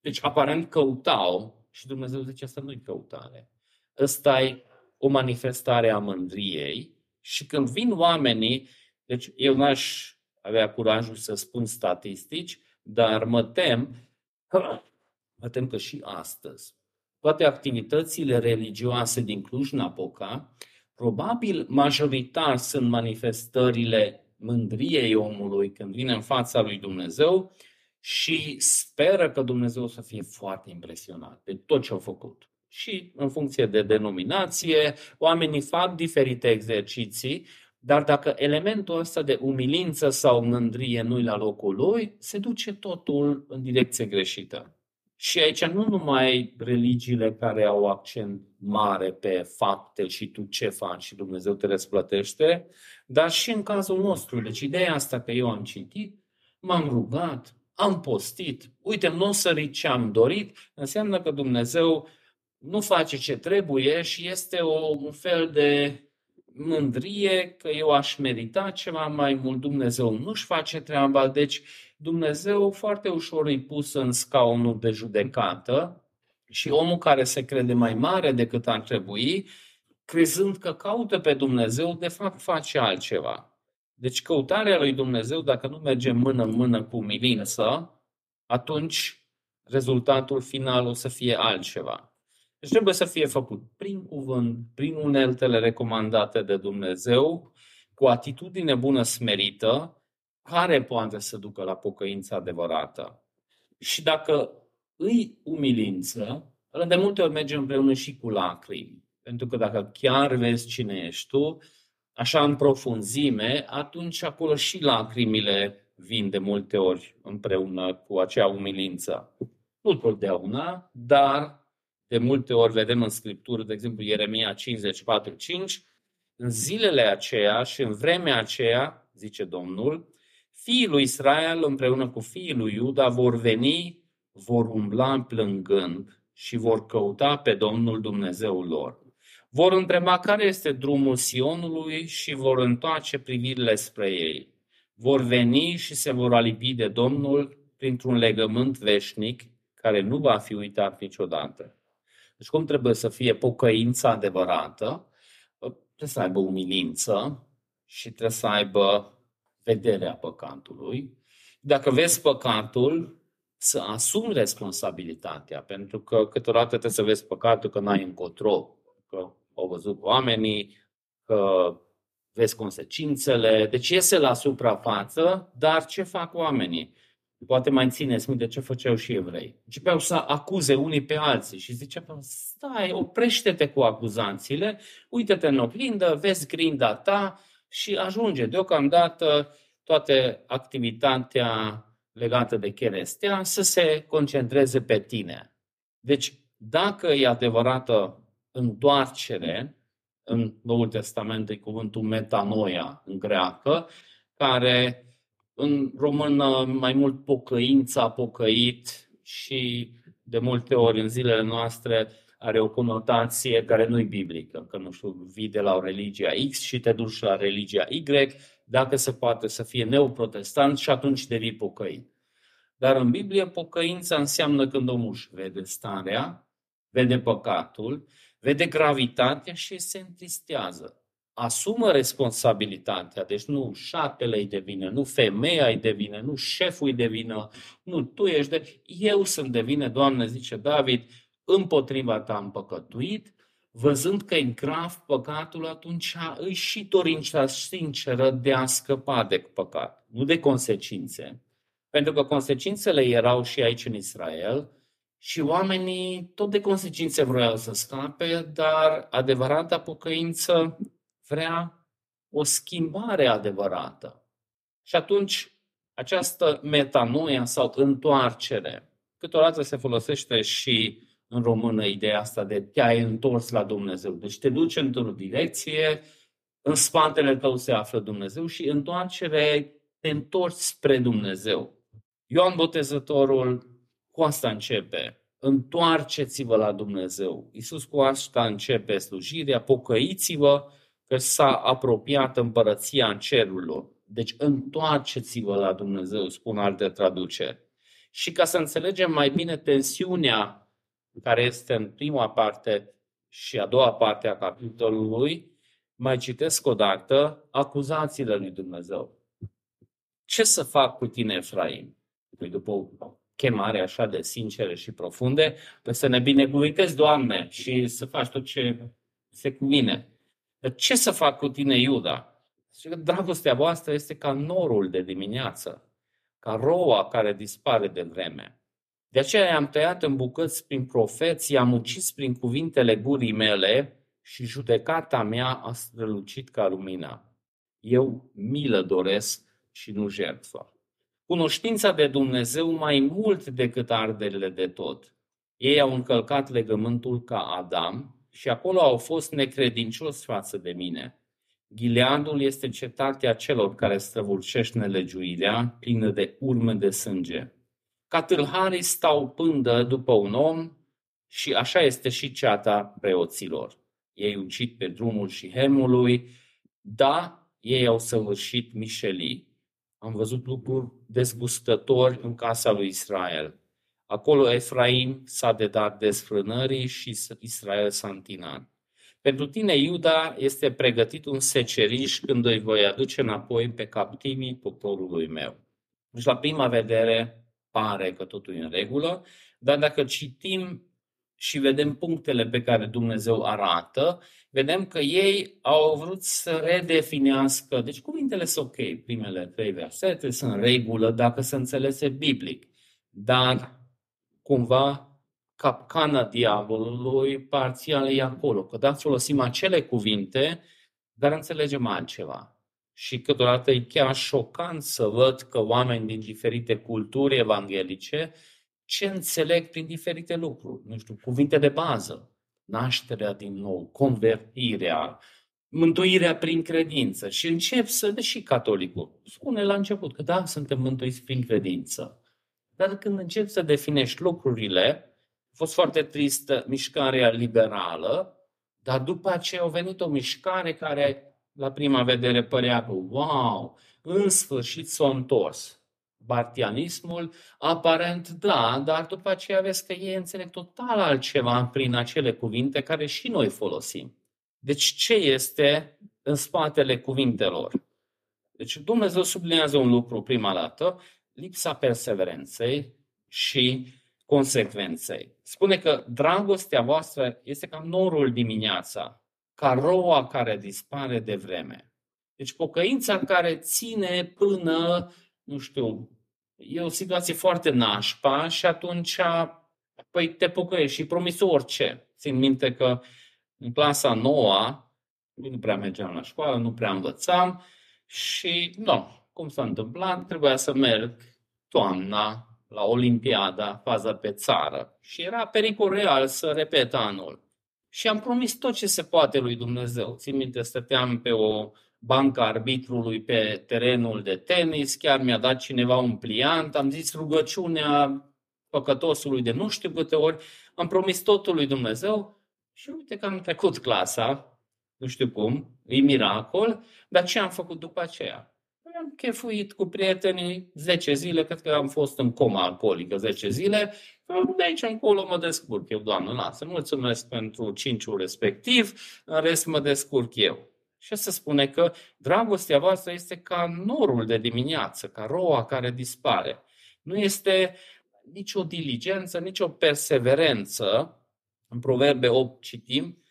Deci, aparent căutau și Dumnezeu zice asta nu-i căutare. Ăsta e o manifestare a mândriei și când vin oamenii, deci eu n-aș avea curajul să spun statistici, dar mă tem, mă tem că și astăzi toate activitățile religioase din Cluj-Napoca, probabil majoritar sunt manifestările mândriei omului când vine în fața lui Dumnezeu și speră că Dumnezeu să fie foarte impresionat de tot ce au făcut. Și în funcție de denominație, oamenii fac diferite exerciții, dar dacă elementul ăsta de umilință sau mândrie nu-i la locul lui, se duce totul în direcție greșită. Și aici nu numai religiile care au accent mare pe fapte și tu ce faci și Dumnezeu te răsplătește, dar și în cazul nostru. Deci ideea asta că eu am citit, m-am rugat, am postit, uite, nu o sărit ce am dorit, înseamnă că Dumnezeu nu face ce trebuie și este o, un fel de mândrie că eu aș merita ceva mai mult, Dumnezeu nu-și face treaba, deci Dumnezeu foarte ușor îi pus în scaunul de judecată și omul care se crede mai mare decât ar trebui, crezând că caută pe Dumnezeu, de fapt face altceva. Deci căutarea lui Dumnezeu, dacă nu merge mână în mână cu milință, atunci rezultatul final o să fie altceva. Deci trebuie să fie făcut prin cuvânt, prin uneltele recomandate de Dumnezeu, cu o atitudine bună smerită, care poate să ducă la pocăință adevărată. Și dacă îi umilință, de multe ori merge împreună și cu lacrimi. Pentru că dacă chiar vezi cine ești tu, așa în profunzime, atunci acolo și lacrimile vin de multe ori împreună cu acea umilință. Nu totdeauna, dar de multe ori vedem în Scriptură, de exemplu Ieremia 54:5, în zilele aceea și în vremea aceea, zice Domnul, fiii lui Israel împreună cu fiii lui Iuda vor veni, vor umbla plângând și vor căuta pe Domnul Dumnezeul lor. Vor întreba care este drumul Sionului și vor întoarce privirile spre ei. Vor veni și se vor alipi de Domnul printr-un legământ veșnic care nu va fi uitat niciodată. Deci cum trebuie să fie pocăința adevărată? Trebuie să aibă umilință și trebuie să aibă vederea păcatului. Dacă vezi păcatul, să asumi responsabilitatea, pentru că câteodată trebuie să vezi păcatul că n-ai încotro, că au văzut oamenii, că vezi consecințele, deci iese la suprafață, dar ce fac oamenii? Poate mai țineți minte ce făceau și evrei. Începeau să acuze unii pe alții și ziceau, stai, oprește-te cu acuzanțile, uite-te în oglindă, vezi grinda ta și ajunge. Deocamdată toată activitatea legată de cherestea să se concentreze pe tine. Deci, dacă e adevărată întoarcere, în Noul Testament e cuvântul metanoia în greacă, care în română mai mult pocăința, pocăit și de multe ori în zilele noastre are o conotație care nu e biblică, că nu știu, vii de la o religia X și te duci la religia Y, dacă se poate să fie neoprotestant și atunci devii pocăit. Dar în Biblie pocăința înseamnă când omul își vede starea, vede păcatul, vede gravitatea și se întristează. Asumă responsabilitatea, deci nu șatele îi devine, nu femeia îi devine, nu șeful îi devine, nu tu ești de... Eu sunt devine, Doamne, zice David, împotriva ta am păcătuit, văzând că e grav păcatul, atunci îi și dorința sinceră de a scăpa de păcat, nu de consecințe. Pentru că consecințele erau și aici în Israel și oamenii tot de consecințe vreau să scape, dar adevărata pocăință vrea o schimbare adevărată. Și atunci această metanoia sau întoarcere, câteodată se folosește și în română ideea asta de te-ai întors la Dumnezeu. Deci te duci într-o direcție, în spatele tău se află Dumnezeu și întoarcere te întorci spre Dumnezeu. Ioan Botezătorul cu asta începe. Întoarceți-vă la Dumnezeu. Iisus cu asta începe slujirea. Pocăiți-vă că s-a apropiat împărăția în cerurilor. Deci întoarceți-vă la Dumnezeu, spun alte traduceri. Și ca să înțelegem mai bine tensiunea care este în prima parte și a doua parte a capitolului, mai citesc o dată acuzațiile lui Dumnezeu. Ce să fac cu tine, Efraim? Păi după o chemare așa de sincere și profunde, pe să ne binecuvântezi, Doamne, și să faci tot ce se cuvine. Dar ce să fac cu tine, Iuda? Și că dragostea voastră este ca norul de dimineață, ca roa care dispare de vreme. De aceea i-am tăiat în bucăți prin profeți, i-am ucis prin cuvintele gurii mele și judecata mea a strălucit ca lumina. Eu milă doresc și nu jertfă cunoștința de Dumnezeu mai mult decât arderile de tot. Ei au încălcat legământul ca Adam și acolo au fost necredincios față de mine. Gileadul este cetatea celor care străvulcește nelegiuirea, plină de urme de sânge. Ca tâlharii stau pândă după un om și așa este și ceata preoților. Ei ucit pe drumul și hemului, da, ei au săvârșit mișelii. Am văzut lucruri dezgustători în casa lui Israel. Acolo Efraim s-a dedat desfrânării și Israel s-a întinat. Pentru tine, Iuda, este pregătit un seceriș când îi voi aduce înapoi pe captivii poporului meu. Deci, la prima vedere, pare că totul e în regulă, dar dacă citim și vedem punctele pe care Dumnezeu arată, vedem că ei au vrut să redefinească. Deci cuvintele sunt ok, primele trei versete sunt regulă dacă se înțelese biblic, dar cumva capcana diavolului parțial e acolo, că da, folosim acele cuvinte, dar înțelegem altceva. Și câteodată e chiar șocant să văd că oameni din diferite culturi evanghelice ce înțeleg prin diferite lucruri. Nu știu, cuvinte de bază. Nașterea din nou, convertirea, mântuirea prin credință. Și încep să, deși catolicul spune la început că da, suntem mântuiți prin credință. Dar când încep să definești lucrurile, a fost foarte tristă mișcarea liberală, dar după aceea a venit o mișcare care la prima vedere părea că, wow, în sfârșit s-a întors. Bartianismul, aparent da, dar după aceea vezi că ei înțeleg total altceva prin acele cuvinte care și noi folosim. Deci ce este în spatele cuvintelor? Deci Dumnezeu sublinează un lucru prima dată, lipsa perseverenței și consecvenței. Spune că dragostea voastră este ca norul dimineața, ca roa care dispare de vreme. Deci pocăința care ține până, nu știu, e o situație foarte nașpa și atunci păi te pocăiești și promis orice. Țin minte că în clasa noua, nu prea mergeam la școală, nu prea învățam și, nu, cum s-a întâmplat, trebuia să merg toamna la Olimpiada, faza pe țară și era pericol real să repet anul. Și am promis tot ce se poate lui Dumnezeu. Țin minte, stăteam pe o bancă arbitrului pe terenul de tenis, chiar mi-a dat cineva un pliant, am zis rugăciunea păcătosului de nu știu câte ori, am promis totul lui Dumnezeu și uite că am trecut clasa, nu știu cum, e miracol, dar ce am făcut după aceea? Am chefuit cu prietenii 10 zile, cred că am fost în coma alcoolică 10 zile, de aici încolo mă descurc eu, Doamne, lasă, mulțumesc pentru cinciul respectiv, în rest mă descurc eu. Și se spune că dragostea voastră este ca norul de dimineață, ca roa care dispare. Nu este nicio diligență, nicio perseverență. În Proverbe 8 citim,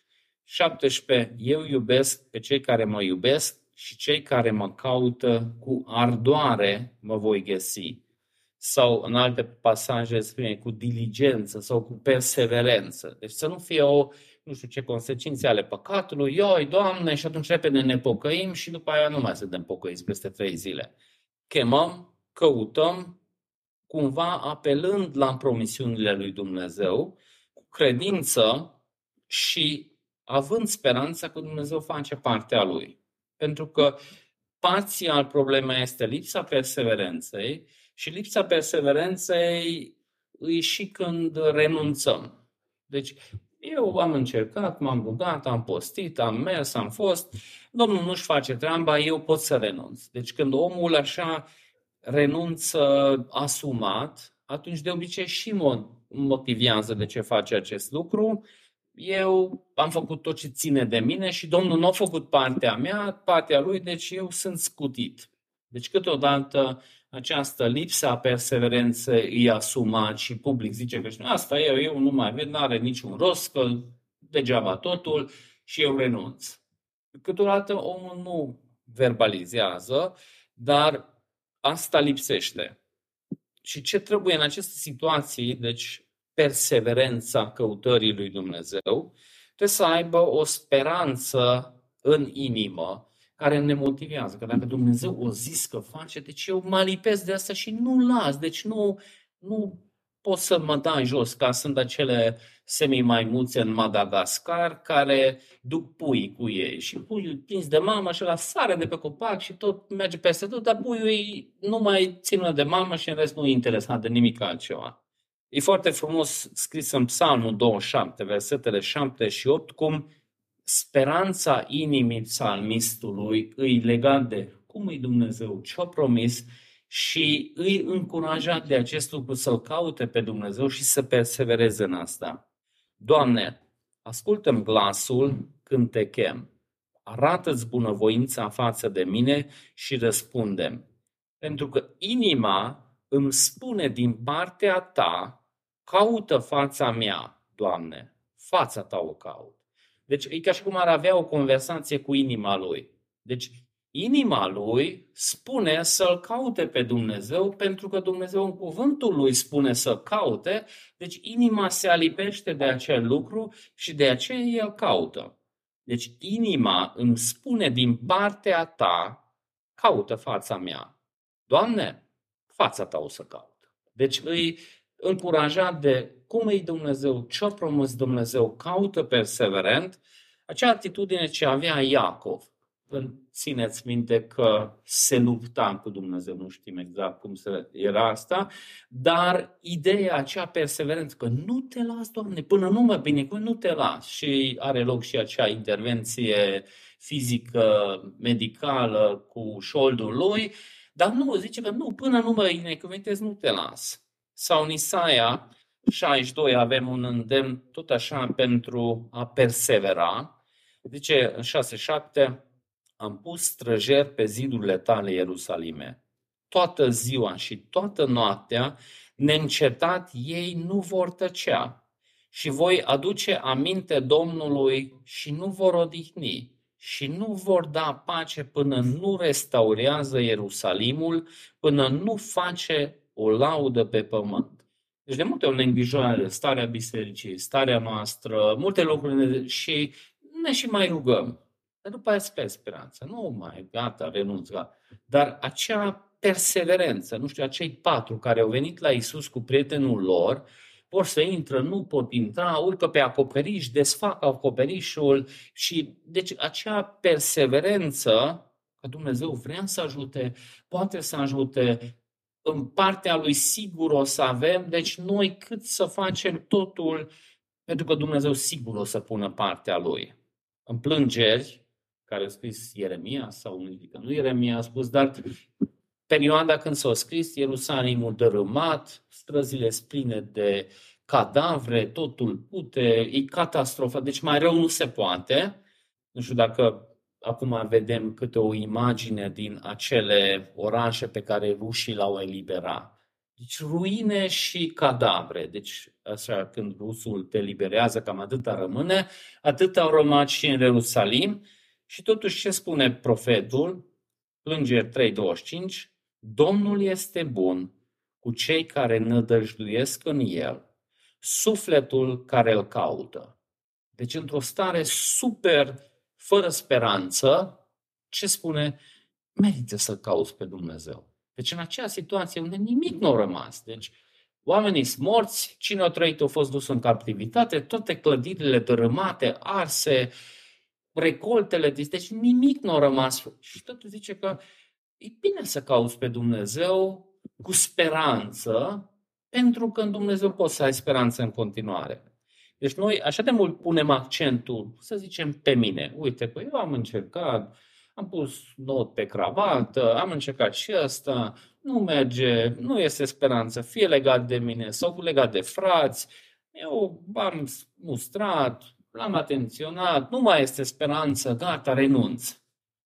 17, eu iubesc pe cei care mă iubesc și cei care mă caută cu ardoare mă voi găsi. Sau în alte pasaje spune cu diligență sau cu perseverență. Deci să nu fie o, nu știu ce consecințe ale păcatului, ioi, Doamne, și atunci repede ne pocăim și după aia nu mai suntem pocăiți peste trei zile. Chemăm, căutăm, cumva apelând la promisiunile lui Dumnezeu, cu credință și având speranța că Dumnezeu face partea Lui. Pentru că parțial problema este lipsa perseverenței și lipsa perseverenței e și când renunțăm. Deci eu am încercat, m-am rugat, am postit, am mers, am fost. Domnul nu-și face treaba, eu pot să renunț. Deci când omul așa renunță asumat, atunci de obicei și motivează de ce face acest lucru eu am făcut tot ce ține de mine și Domnul nu a făcut partea mea, partea lui, deci eu sunt scutit. Deci câteodată această lipsă a perseverenței e asumat și public zice că asta e, eu nu mai ved, nu are niciun rost, că degeaba totul și eu renunț. Câteodată omul nu verbalizează, dar asta lipsește. Și ce trebuie în aceste situații, deci perseverența căutării lui Dumnezeu, trebuie să aibă o speranță în inimă care ne motivează. Că dacă Dumnezeu o zis că face, deci eu mă lipesc de asta și nu las. Deci nu, nu pot să mă dau jos, ca sunt acele semi-maimuțe în Madagascar care duc pui cu ei și puiul prins de mamă și la sare de pe copac și tot merge peste tot, dar puiul nu mai ține de mamă și în rest nu e interesat de nimic altceva. E foarte frumos scris în Psalmul 27, versetele 7 și 8, cum speranța inimii psalmistului îi legat de cum e Dumnezeu, ce-a promis și îi încurajat de acest lucru să-L caute pe Dumnezeu și să persevereze în asta. Doamne, ascultăm glasul când te chem. Arată-ți bunăvoința față de mine și răspundem. Pentru că inima îmi spune din partea ta, caută fața mea, Doamne, fața Ta o caut. Deci e ca și cum ar avea o conversație cu inima lui. Deci inima lui spune să-L caute pe Dumnezeu pentru că Dumnezeu în cuvântul lui spune să caute, deci inima se alipește de acel lucru și de aceea el caută. Deci inima îmi spune din partea ta, caută fața mea. Doamne, fața ta o să caut. Deci îi încurajat de cum e Dumnezeu, ce-a promis Dumnezeu, caută perseverent, acea atitudine ce avea Iacov. Țineți minte că se lupta cu Dumnezeu, nu știm exact cum se era asta, dar ideea acea perseverență, că nu te las, Doamne, până nu mă bine, nu te las. Și are loc și acea intervenție fizică, medicală cu șoldul lui, dar nu, zice că nu, până nu mă binecuvântez, nu te las. Sau în Isaia 62 avem un îndemn tot așa pentru a persevera. Zice în 6-7, am pus străjeri pe zidurile tale, Ierusalime. Toată ziua și toată noaptea, neîncetat, ei nu vor tăcea. Și voi aduce aminte Domnului și nu vor odihni și nu vor da pace până nu restaurează Ierusalimul, până nu face o laudă pe pământ. Deci de multe ori ne îngrijorează starea bisericii, starea noastră, multe lucruri și ne și mai rugăm. Dar după aceea pe speranță. Nu mai, gata, renunț, gata. Dar acea perseverență, nu știu, acei patru care au venit la Isus cu prietenul lor, vor să intră, nu pot intra, urcă pe acoperiș, desfac acoperișul și deci acea perseverență că Dumnezeu vrea să ajute, poate să ajute, în partea lui sigur o să avem, deci noi cât să facem totul, pentru că Dumnezeu sigur o să pună partea lui. În plângeri, care a scris Ieremia sau nu, adică nu Ieremia a spus, dar perioada când s-a scris, Ierusalimul dărâmat, străzile pline de cadavre, totul pute, e catastrofă, deci mai rău nu se poate. Nu știu dacă acum vedem câte o imagine din acele orașe pe care rușii l-au eliberat. Deci ruine și cadavre. Deci așa când rusul te liberează, cam atâta rămâne, atât au rămas și în Ierusalim. Și totuși ce spune profetul? Plângeri 3.25 Domnul este bun cu cei care nădăjduiesc în el, sufletul care îl caută. Deci într-o stare super, fără speranță, ce spune? Merită să cauți pe Dumnezeu. Deci în acea situație unde nimic nu a rămas. Deci oamenii sunt morți, cine a trăit a fost dus în captivitate, toate clădirile dărâmate, arse, recoltele, deci nimic nu a rămas. Și totul zice că e bine să cauți pe Dumnezeu cu speranță, pentru că în Dumnezeu poți să ai speranță în continuare. Deci noi așa de mult punem accentul, să zicem, pe mine. Uite că eu am încercat, am pus not pe cravată, am încercat și asta, nu merge, nu este speranță, fie legat de mine sau legat de frați, eu am mustrat, l-am atenționat, nu mai este speranță, gata, renunț.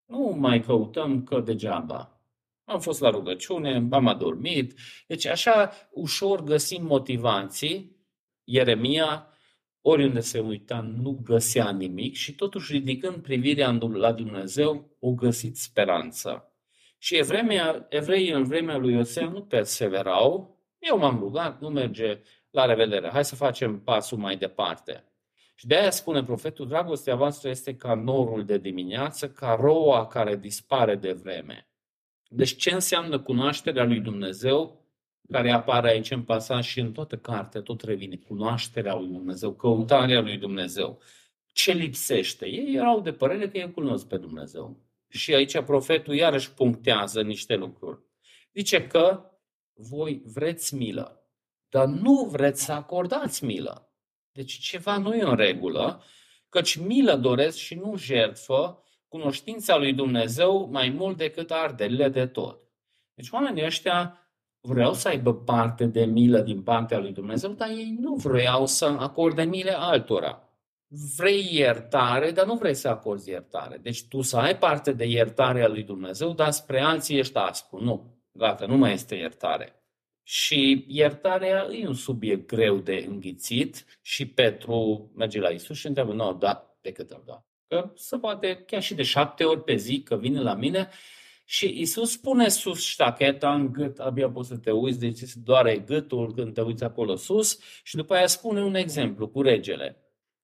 Nu mai căutăm că degeaba. Am fost la rugăciune, am adormit. Deci așa ușor găsim motivații. Ieremia, oriunde se uita, nu găsea nimic și totuși ridicând privirea la Dumnezeu, o găsit speranță. Și evremea, evreii în vremea lui Iosea nu perseverau. Eu m-am rugat, nu merge, la revedere, hai să facem pasul mai departe. Și de aia spune profetul, dragostea voastră este ca norul de dimineață, ca roa care dispare de vreme. Deci ce înseamnă cunoașterea lui Dumnezeu, care apare aici în pasaj și în toată cartea, tot revine, cunoașterea lui Dumnezeu, căutarea lui Dumnezeu. Ce lipsește? Ei erau de părere că ei cunosc pe Dumnezeu. Și aici profetul iarăși punctează niște lucruri. Zice că voi vreți milă, dar nu vreți să acordați milă. Deci ceva nu e în regulă, căci milă doresc și nu jertfă cunoștința lui Dumnezeu mai mult decât arderile de tot. Deci oamenii ăștia vreau să aibă parte de milă din partea lui Dumnezeu, dar ei nu vreau să acorde mile altora. Vrei iertare, dar nu vrei să acorzi iertare. Deci tu să ai parte de iertare a lui Dumnezeu, dar spre alții ești aspru. Nu, gata, nu mai este iertare. Și iertarea e un subiect greu de înghițit și Petru merge la Isus și întreabă, nu, da, de câte ori da? Că se poate chiar și de șapte ori pe zi că vine la mine și Isus pune sus ștacheta în gât, abia poți să te uiți, deci se doare gâtul când te uiți acolo sus și după aia spune un exemplu cu regele,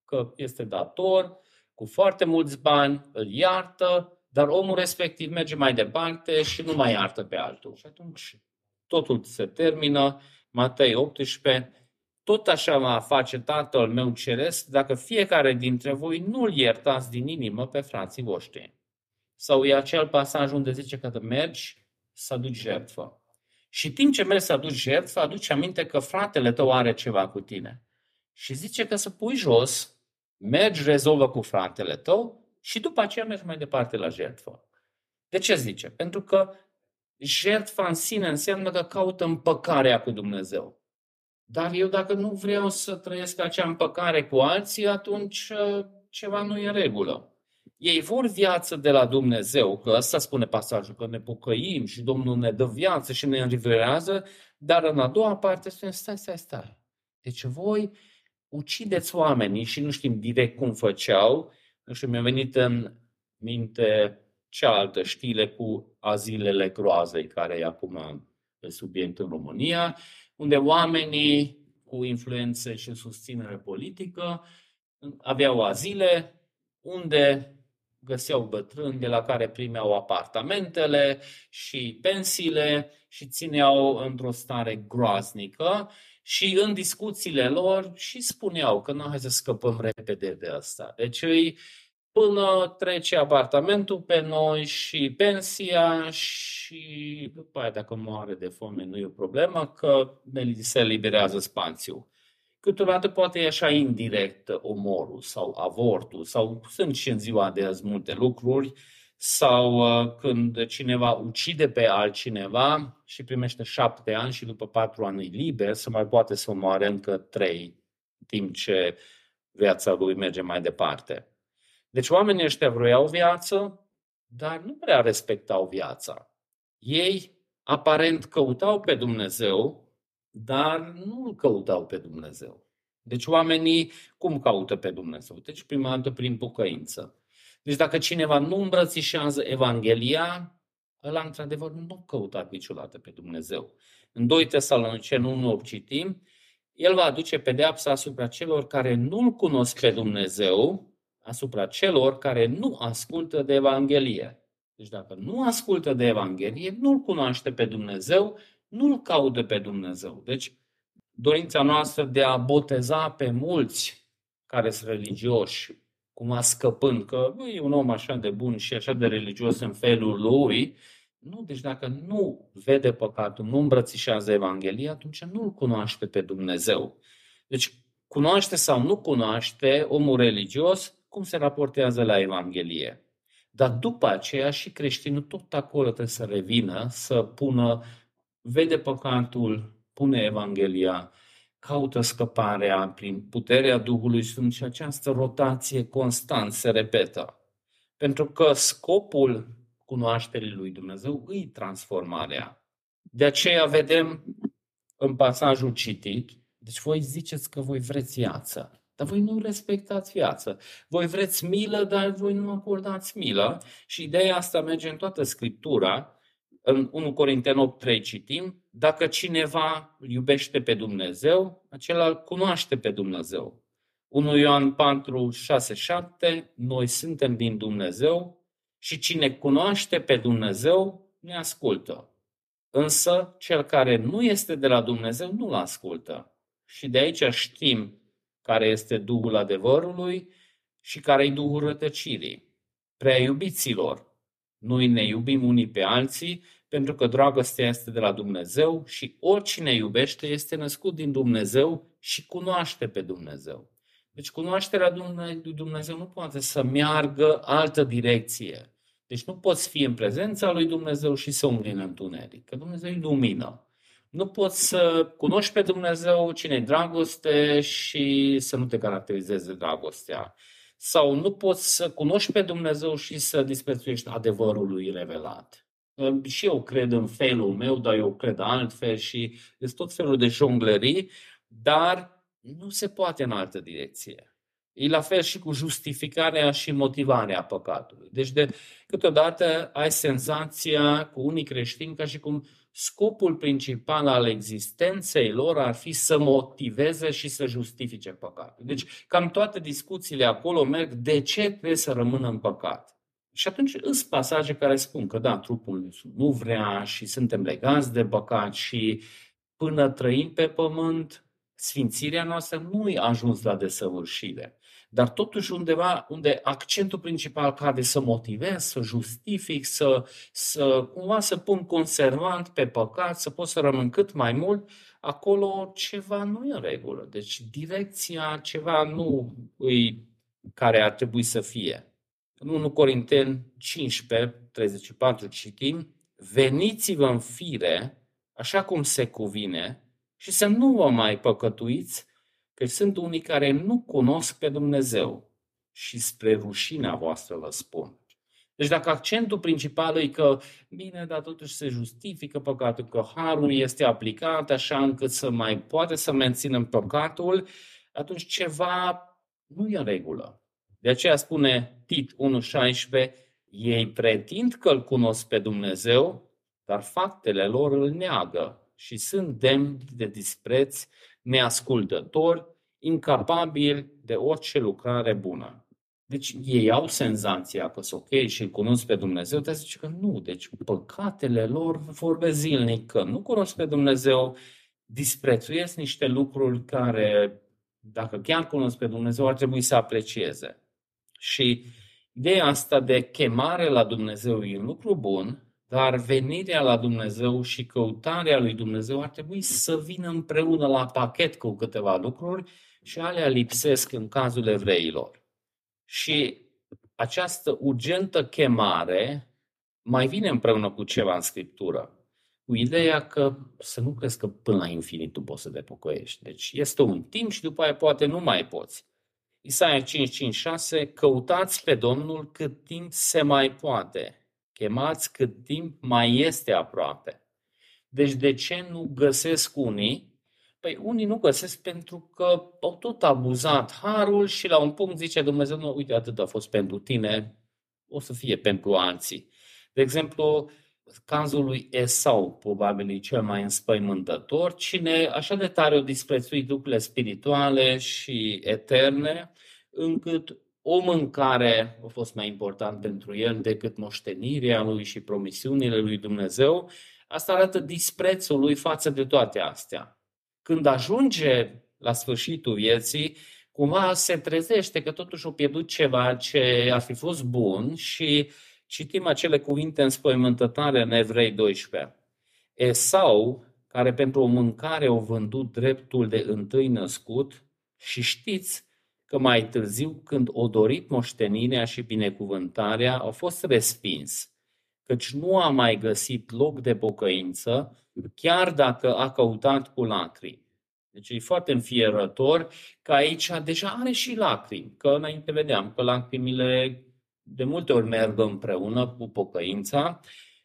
că este dator, cu foarte mulți bani, îl iartă, dar omul respectiv merge mai departe și nu mai iartă pe altul. Și atunci totul se termină, Matei 18, tot așa va face Tatăl meu ceresc dacă fiecare dintre voi nu-l iertați din inimă pe frații voștri. Sau e acel pasaj unde zice că mergi să aduci jertfă. Și timp ce mergi să aduci jertfă, aduci aminte că fratele tău are ceva cu tine. Și zice că să pui jos, mergi, rezolvă cu fratele tău și după aceea mergi mai departe la jertfă. De ce zice? Pentru că jertfa în sine înseamnă că caută împăcarea cu Dumnezeu. Dar eu dacă nu vreau să trăiesc acea împăcare cu alții, atunci uh, ceva nu e în regulă. Ei vor viață de la Dumnezeu, că asta spune pasajul, că ne pocăim și Domnul ne dă viață și ne înriverează, dar în a doua parte spune, stai, stai, stai. Deci voi ucideți oamenii și nu știm direct cum făceau. Nu știu, mi-a venit în minte cealaltă știle cu azilele groazei, care e acum pe subiect în România, unde oamenii cu influențe și susținere politică aveau azile unde găseau bătrâni de la care primeau apartamentele și pensiile și țineau într-o stare groaznică și în discuțiile lor și spuneau că nu, hai să scăpăm repede de asta. Deci îi până trece apartamentul pe noi și pensia și după aia dacă moare de foame nu e o problemă că se eliberează spațiul. Câteodată poate e așa indirect omorul sau avortul sau sunt și în ziua de azi multe lucruri sau uh, când cineva ucide pe altcineva și primește șapte ani și după patru ani e liber, să mai poate să omoare încă trei, timp ce viața lui merge mai departe. Deci oamenii ăștia vroiau viață, dar nu prea respectau viața. Ei aparent căutau pe Dumnezeu, dar nu îl căutau pe Dumnezeu. Deci oamenii cum caută pe Dumnezeu? Deci prima dată prin pocăință. Deci dacă cineva nu îmbrățișează Evanghelia, ăla într-adevăr nu a căutat niciodată pe Dumnezeu. În 2 Tesaloniceni 1 8 citim, el va aduce pedeapsa asupra celor care nu-L cunosc pe Dumnezeu, asupra celor care nu ascultă de Evanghelie. Deci dacă nu ascultă de Evanghelie, nu-L cunoaște pe Dumnezeu nu-L caută pe Dumnezeu. Deci, dorința noastră de a boteza pe mulți care sunt religioși, cumva scăpând că nu e un om așa de bun și așa de religios în felul lui, nu, deci dacă nu vede păcatul, nu îmbrățișează Evanghelia, atunci nu-L cunoaște pe Dumnezeu. Deci, cunoaște sau nu cunoaște omul religios, cum se raportează la Evanghelie. Dar după aceea și creștinul tot acolo trebuie să revină, să pună vede păcatul, pune Evanghelia, caută scăparea prin puterea Duhului Sfânt și această rotație constant se repetă. Pentru că scopul cunoașterii lui Dumnezeu îi transformarea. De aceea vedem în pasajul citit, deci voi ziceți că voi vreți viață, dar voi nu respectați viață. Voi vreți milă, dar voi nu acordați milă. Și ideea asta merge în toată Scriptura, în 1 Corinteni 8, 3 citim, dacă cineva iubește pe Dumnezeu, acela cunoaște pe Dumnezeu. 1 Ioan 4, 6, 7, noi suntem din Dumnezeu și cine cunoaște pe Dumnezeu ne ascultă. Însă cel care nu este de la Dumnezeu nu-l ascultă. Și de aici știm care este Duhul adevărului și care e Duhul rătăcirii. Prea iubiților, noi ne iubim unii pe alții pentru că dragostea este de la Dumnezeu și oricine iubește este născut din Dumnezeu și cunoaște pe Dumnezeu. Deci cunoașterea lui Dumnezeu nu poate să meargă altă direcție. Deci nu poți fi în prezența lui Dumnezeu și să umbli în întuneric, că Dumnezeu e lumină. Nu poți să cunoști pe Dumnezeu cine e dragoste și să nu te caracterizeze dragostea. Sau nu poți să cunoști pe Dumnezeu și să disprețuiești adevărul lui revelat. Și eu cred în felul meu, dar eu cred altfel și sunt tot felul de jonglerii, dar nu se poate în altă direcție. E la fel și cu justificarea și motivarea păcatului. Deci de câteodată ai senzația cu unii creștini ca și cum scopul principal al existenței lor ar fi să motiveze și să justifice păcatul. Deci cam toate discuțiile acolo merg de ce trebuie să rămână în păcat. Și atunci îs pasaje care spun că da, trupul nu vrea și suntem legați de păcat și până trăim pe pământ, sfințirea noastră nu a ajuns la desăvârșire. Dar totuși undeva unde accentul principal cade să motivez, să justific, să, să cumva să pun conservant pe păcat, să pot să rămân cât mai mult, acolo ceva nu e în regulă. Deci direcția ceva nu îi care ar trebui să fie. În 1 Corinteni 15, 34 citim, veniți-vă în fire, așa cum se cuvine, și să nu vă mai păcătuiți, că sunt unii care nu cunosc pe Dumnezeu și spre rușinea voastră vă spun. Deci dacă accentul principal e că, bine, dar totuși se justifică păcatul, că harul este aplicat așa încât să mai poate să menținem păcatul, atunci ceva nu e în regulă. De aceea spune Tit 1.16, ei pretind că îl cunosc pe Dumnezeu, dar faptele lor îl neagă și sunt demni de dispreț neascultători, incapabili de orice lucrare bună. Deci ei au senzația că sunt ok și îl cunosc pe Dumnezeu, dar zice că nu. Deci păcatele lor vorbesc zilnic că nu cunosc pe Dumnezeu, disprețuiesc niște lucruri care, dacă chiar cunosc pe Dumnezeu, ar trebui să aprecieze. Și ideea asta de chemare la Dumnezeu e un lucru bun, dar venirea la Dumnezeu și căutarea lui Dumnezeu ar trebui să vină împreună la pachet cu câteva lucruri și alea lipsesc în cazul evreilor. Și această urgentă chemare mai vine împreună cu ceva în Scriptură. Cu ideea că să nu crezi că până la infinit tu poți să te pocăiești. Deci este un timp și după aia poate nu mai poți. Isaia 5, 5, 6, căutați pe Domnul cât timp se mai poate Chemați cât timp mai este aproape. Deci de ce nu găsesc unii? Păi unii nu găsesc pentru că au tot abuzat harul și la un punct zice Dumnezeu, nu, uite, atât a fost pentru tine, o să fie pentru alții. De exemplu, cazul lui Esau probabil e cel mai înspăimântător, cine așa de tare o disprețuit lucrurile spirituale și eterne, încât o mâncare a fost mai important pentru el decât moștenirea lui și promisiunile lui Dumnezeu, asta arată disprețul lui față de toate astea. Când ajunge la sfârșitul vieții, cumva se trezește că totuși a pierdut ceva ce ar fi fost bun și citim acele cuvinte înspăimântătoare în Evrei 12. Esau, care pentru o mâncare au vândut dreptul de întâi născut, și știți că mai târziu, când o dorit moștenirea și binecuvântarea, a fost respins, căci nu a mai găsit loc de pocăință, chiar dacă a căutat cu lacrimi. Deci e foarte înfierător că aici deja are și lacrimi, că înainte vedeam că lacrimile de multe ori merg împreună cu pocăința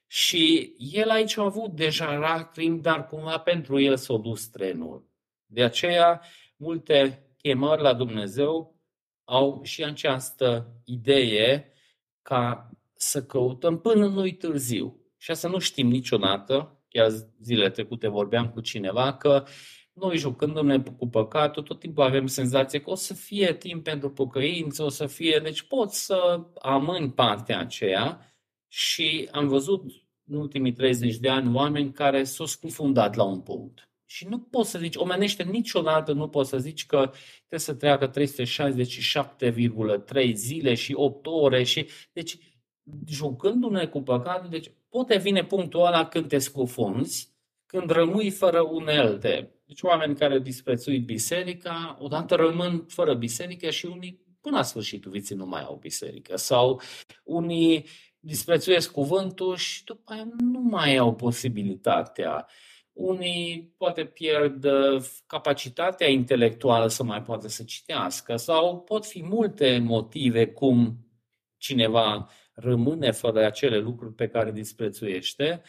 și el aici a avut deja lacrimi, dar cumva pentru el s-a dus trenul. De aceea, multe chemări la Dumnezeu au și această idee ca să căutăm până nu târziu. Și asta nu știm niciodată, chiar zilele trecute vorbeam cu cineva, că noi jucându-ne cu păcatul, tot timpul avem senzația că o să fie timp pentru pocăință, o să fie, deci pot să amâni partea aceea și am văzut în ultimii 30 de ani oameni care s-au scufundat la un punct. Și nu poți să zici, omenește niciodată nu poți să zici că trebuie să treacă 367,3 zile și 8 ore și deci jucându-ne cu păcatul, deci poate vine punctul ăla când te scufunzi, când rămâi fără unelte. Deci oameni care disprețuit biserica, odată rămân fără biserică și unii până la sfârșitul vieții nu mai au biserică. Sau unii disprețuiesc cuvântul și după aia nu mai au posibilitatea unii poate pierd uh, capacitatea intelectuală să mai poată să citească sau pot fi multe motive cum cineva rămâne fără acele lucruri pe care disprețuiește,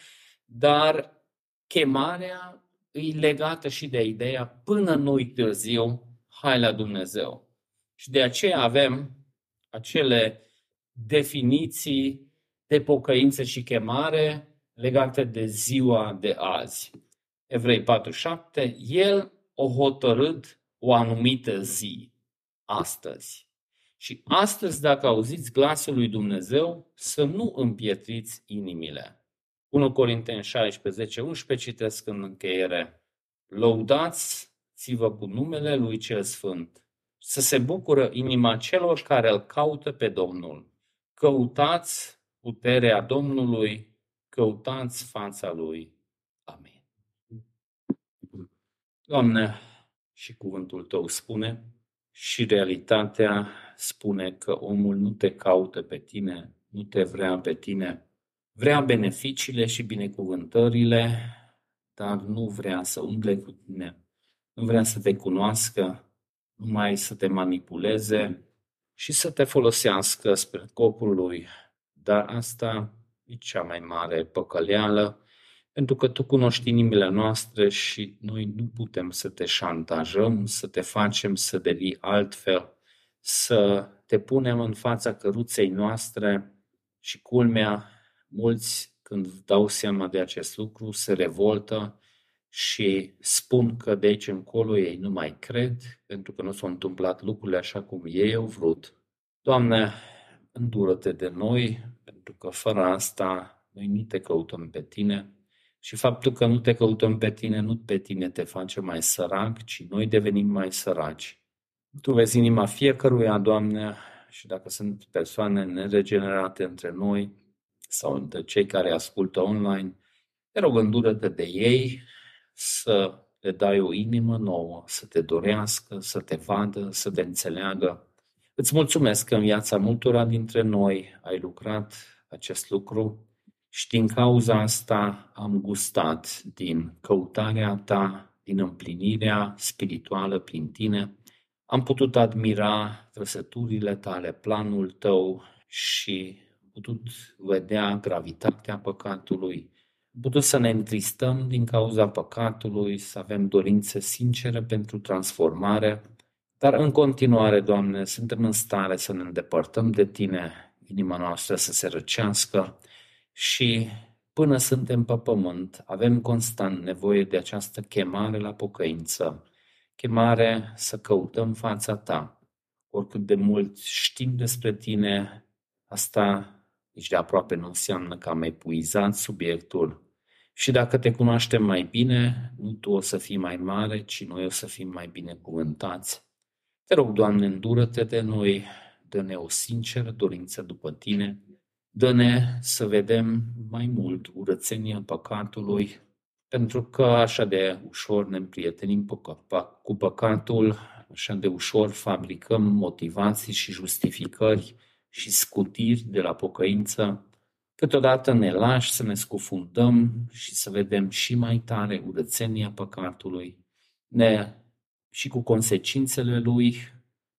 dar chemarea e legată și de ideea până nu-i târziu, hai la Dumnezeu. Și de aceea avem acele definiții de pocăință și chemare legate de ziua de azi. Evrei 4.7, El o hotărât o anumită zi, astăzi. Și astăzi, dacă auziți glasul lui Dumnezeu, să nu împietriți inimile. 1 Corinteni 16, 11 citesc în încheiere. Lăudați-vă cu numele lui cel Sfânt, să se bucură inima celor care îl caută pe Domnul. Căutați puterea Domnului, căutați fața lui. Amin. Doamne, și cuvântul Tău spune, și realitatea spune că omul nu te caută pe tine, nu te vrea pe tine, vrea beneficiile și binecuvântările, dar nu vrea să umble cu tine, nu vrea să te cunoască, numai să te manipuleze și să te folosească spre scopul lui. Dar asta e cea mai mare păcăleală, pentru că tu cunoști inimile noastre și noi nu putem să te șantajăm, să te facem să devii altfel, să te punem în fața căruței noastre și culmea, mulți când dau seama de acest lucru se revoltă și spun că de aici încolo ei nu mai cred pentru că nu s-au întâmplat lucrurile așa cum ei au vrut. Doamne, îndură-te de noi, pentru că fără asta noi nu te căutăm pe tine și faptul că nu te căutăm pe tine, nu pe tine te face mai sărac, ci noi devenim mai săraci. Tu vezi inima fiecăruia, Doamne, și dacă sunt persoane neregenerate între noi sau între cei care ascultă online, te rog, îndură-te de ei să le dai o inimă nouă, să te dorească, să te vadă, să te înțeleagă. Îți mulțumesc că în viața multora dintre noi ai lucrat acest lucru și din cauza asta am gustat din căutarea ta, din împlinirea spirituală prin tine. Am putut admira trăsăturile tale, planul tău și am putut vedea gravitatea păcatului. Am putut să ne întristăm din cauza păcatului, să avem dorințe sincere pentru transformare, dar în continuare, Doamne, suntem în stare să ne îndepărtăm de Tine, inima noastră să se răcească, și până suntem pe pământ, avem constant nevoie de această chemare la pocăință, chemare să căutăm fața ta. Oricât de mult știm despre tine, asta nici de aproape nu înseamnă că am epuizat subiectul. Și dacă te cunoaștem mai bine, nu tu o să fii mai mare, ci noi o să fim mai bine cuvântați. Te rog, Doamne, îndură-te de noi, dă-ne o sinceră dorință după Tine, Dă-ne să vedem mai mult urățenia păcatului, pentru că așa de ușor ne împrietenim cu păcatul, așa de ușor fabricăm motivații și justificări și scutiri de la pocăință, câteodată ne lași să ne scufundăm și să vedem și mai tare urățenia păcatului, ne, și cu consecințele lui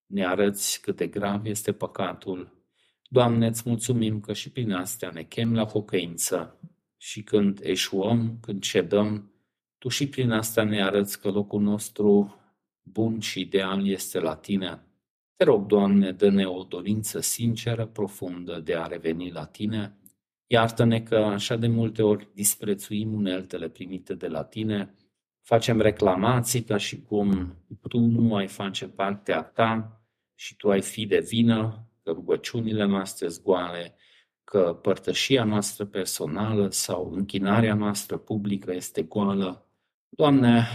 ne arăți cât de grav este păcatul Doamne, îți mulțumim că și prin astea ne chem la pocăință și când eșuăm, când cedăm, Tu și prin asta ne arăți că locul nostru bun și ideal este la Tine. Te rog, Doamne, dă-ne o dorință sinceră, profundă de a reveni la Tine. Iartă-ne că așa de multe ori disprețuim uneltele primite de la Tine, facem reclamații ca și cum Tu nu ai face partea Ta și Tu ai fi de vină că rugăciunile noastre zgoale, că părtășia noastră personală sau închinarea noastră publică este goală. Doamne,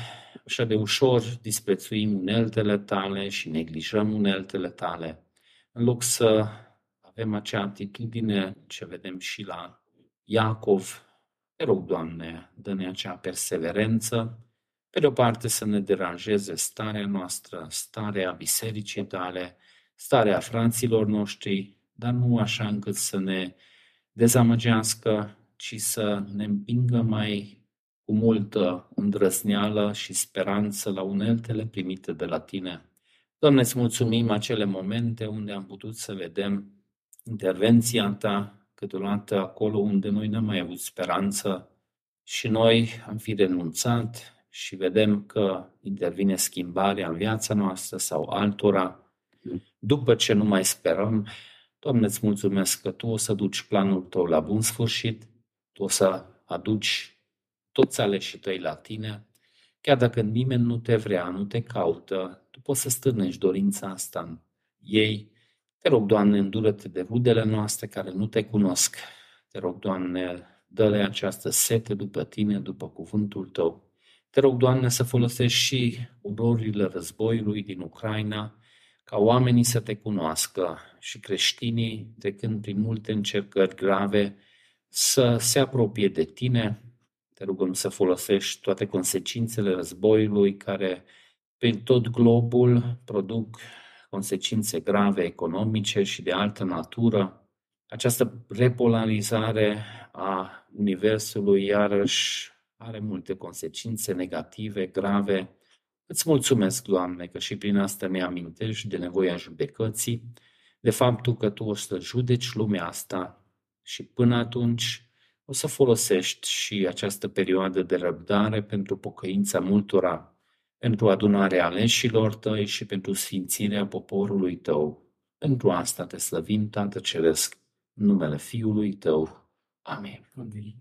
așa de ușor disprețuim uneltele tale și neglijăm uneltele tale, în loc să avem acea atitudine ce vedem și la Iacov. Te rog, Doamne, dă-ne acea perseverență, pe de o parte să ne deranjeze starea noastră, starea bisericii tale, starea fraților noștri, dar nu așa încât să ne dezamăgească, ci să ne împingă mai cu multă îndrăzneală și speranță la uneltele primite de la Tine. Doamne, îți mulțumim acele momente unde am putut să vedem intervenția Ta, câteodată acolo unde noi n-am mai avut speranță și noi am fi renunțat și vedem că intervine schimbarea în viața noastră sau altora, după ce nu mai sperăm, Doamne, îți mulțumesc că Tu o să duci planul Tău la bun sfârșit, Tu o să aduci toți aleșii Tăi la Tine, chiar dacă nimeni nu te vrea, nu te caută, Tu poți să stârnești dorința asta în ei. Te rog, Doamne, îndură-te de rudele noastre care nu te cunosc. Te rog, Doamne, dă-le această sete după Tine, după cuvântul Tău. Te rog, Doamne, să folosești și urorile războiului din Ucraina, ca oamenii să te cunoască și creștinii, trecând prin multe încercări grave, să se apropie de tine. Te rugăm să folosești toate consecințele războiului care pe tot globul produc consecințe grave economice și de altă natură. Această repolarizare a Universului iarăși are multe consecințe negative, grave. Îți mulțumesc, Doamne, că și prin asta ne amintești de nevoia judecății, de faptul că Tu o să judeci lumea asta și până atunci o să folosești și această perioadă de răbdare pentru pocăința multora, pentru adunarea aleșilor Tăi și pentru sfințirea poporului Tău. Pentru asta te slăvim, Tată Ceresc, în numele Fiului Tău. Amin. Amin.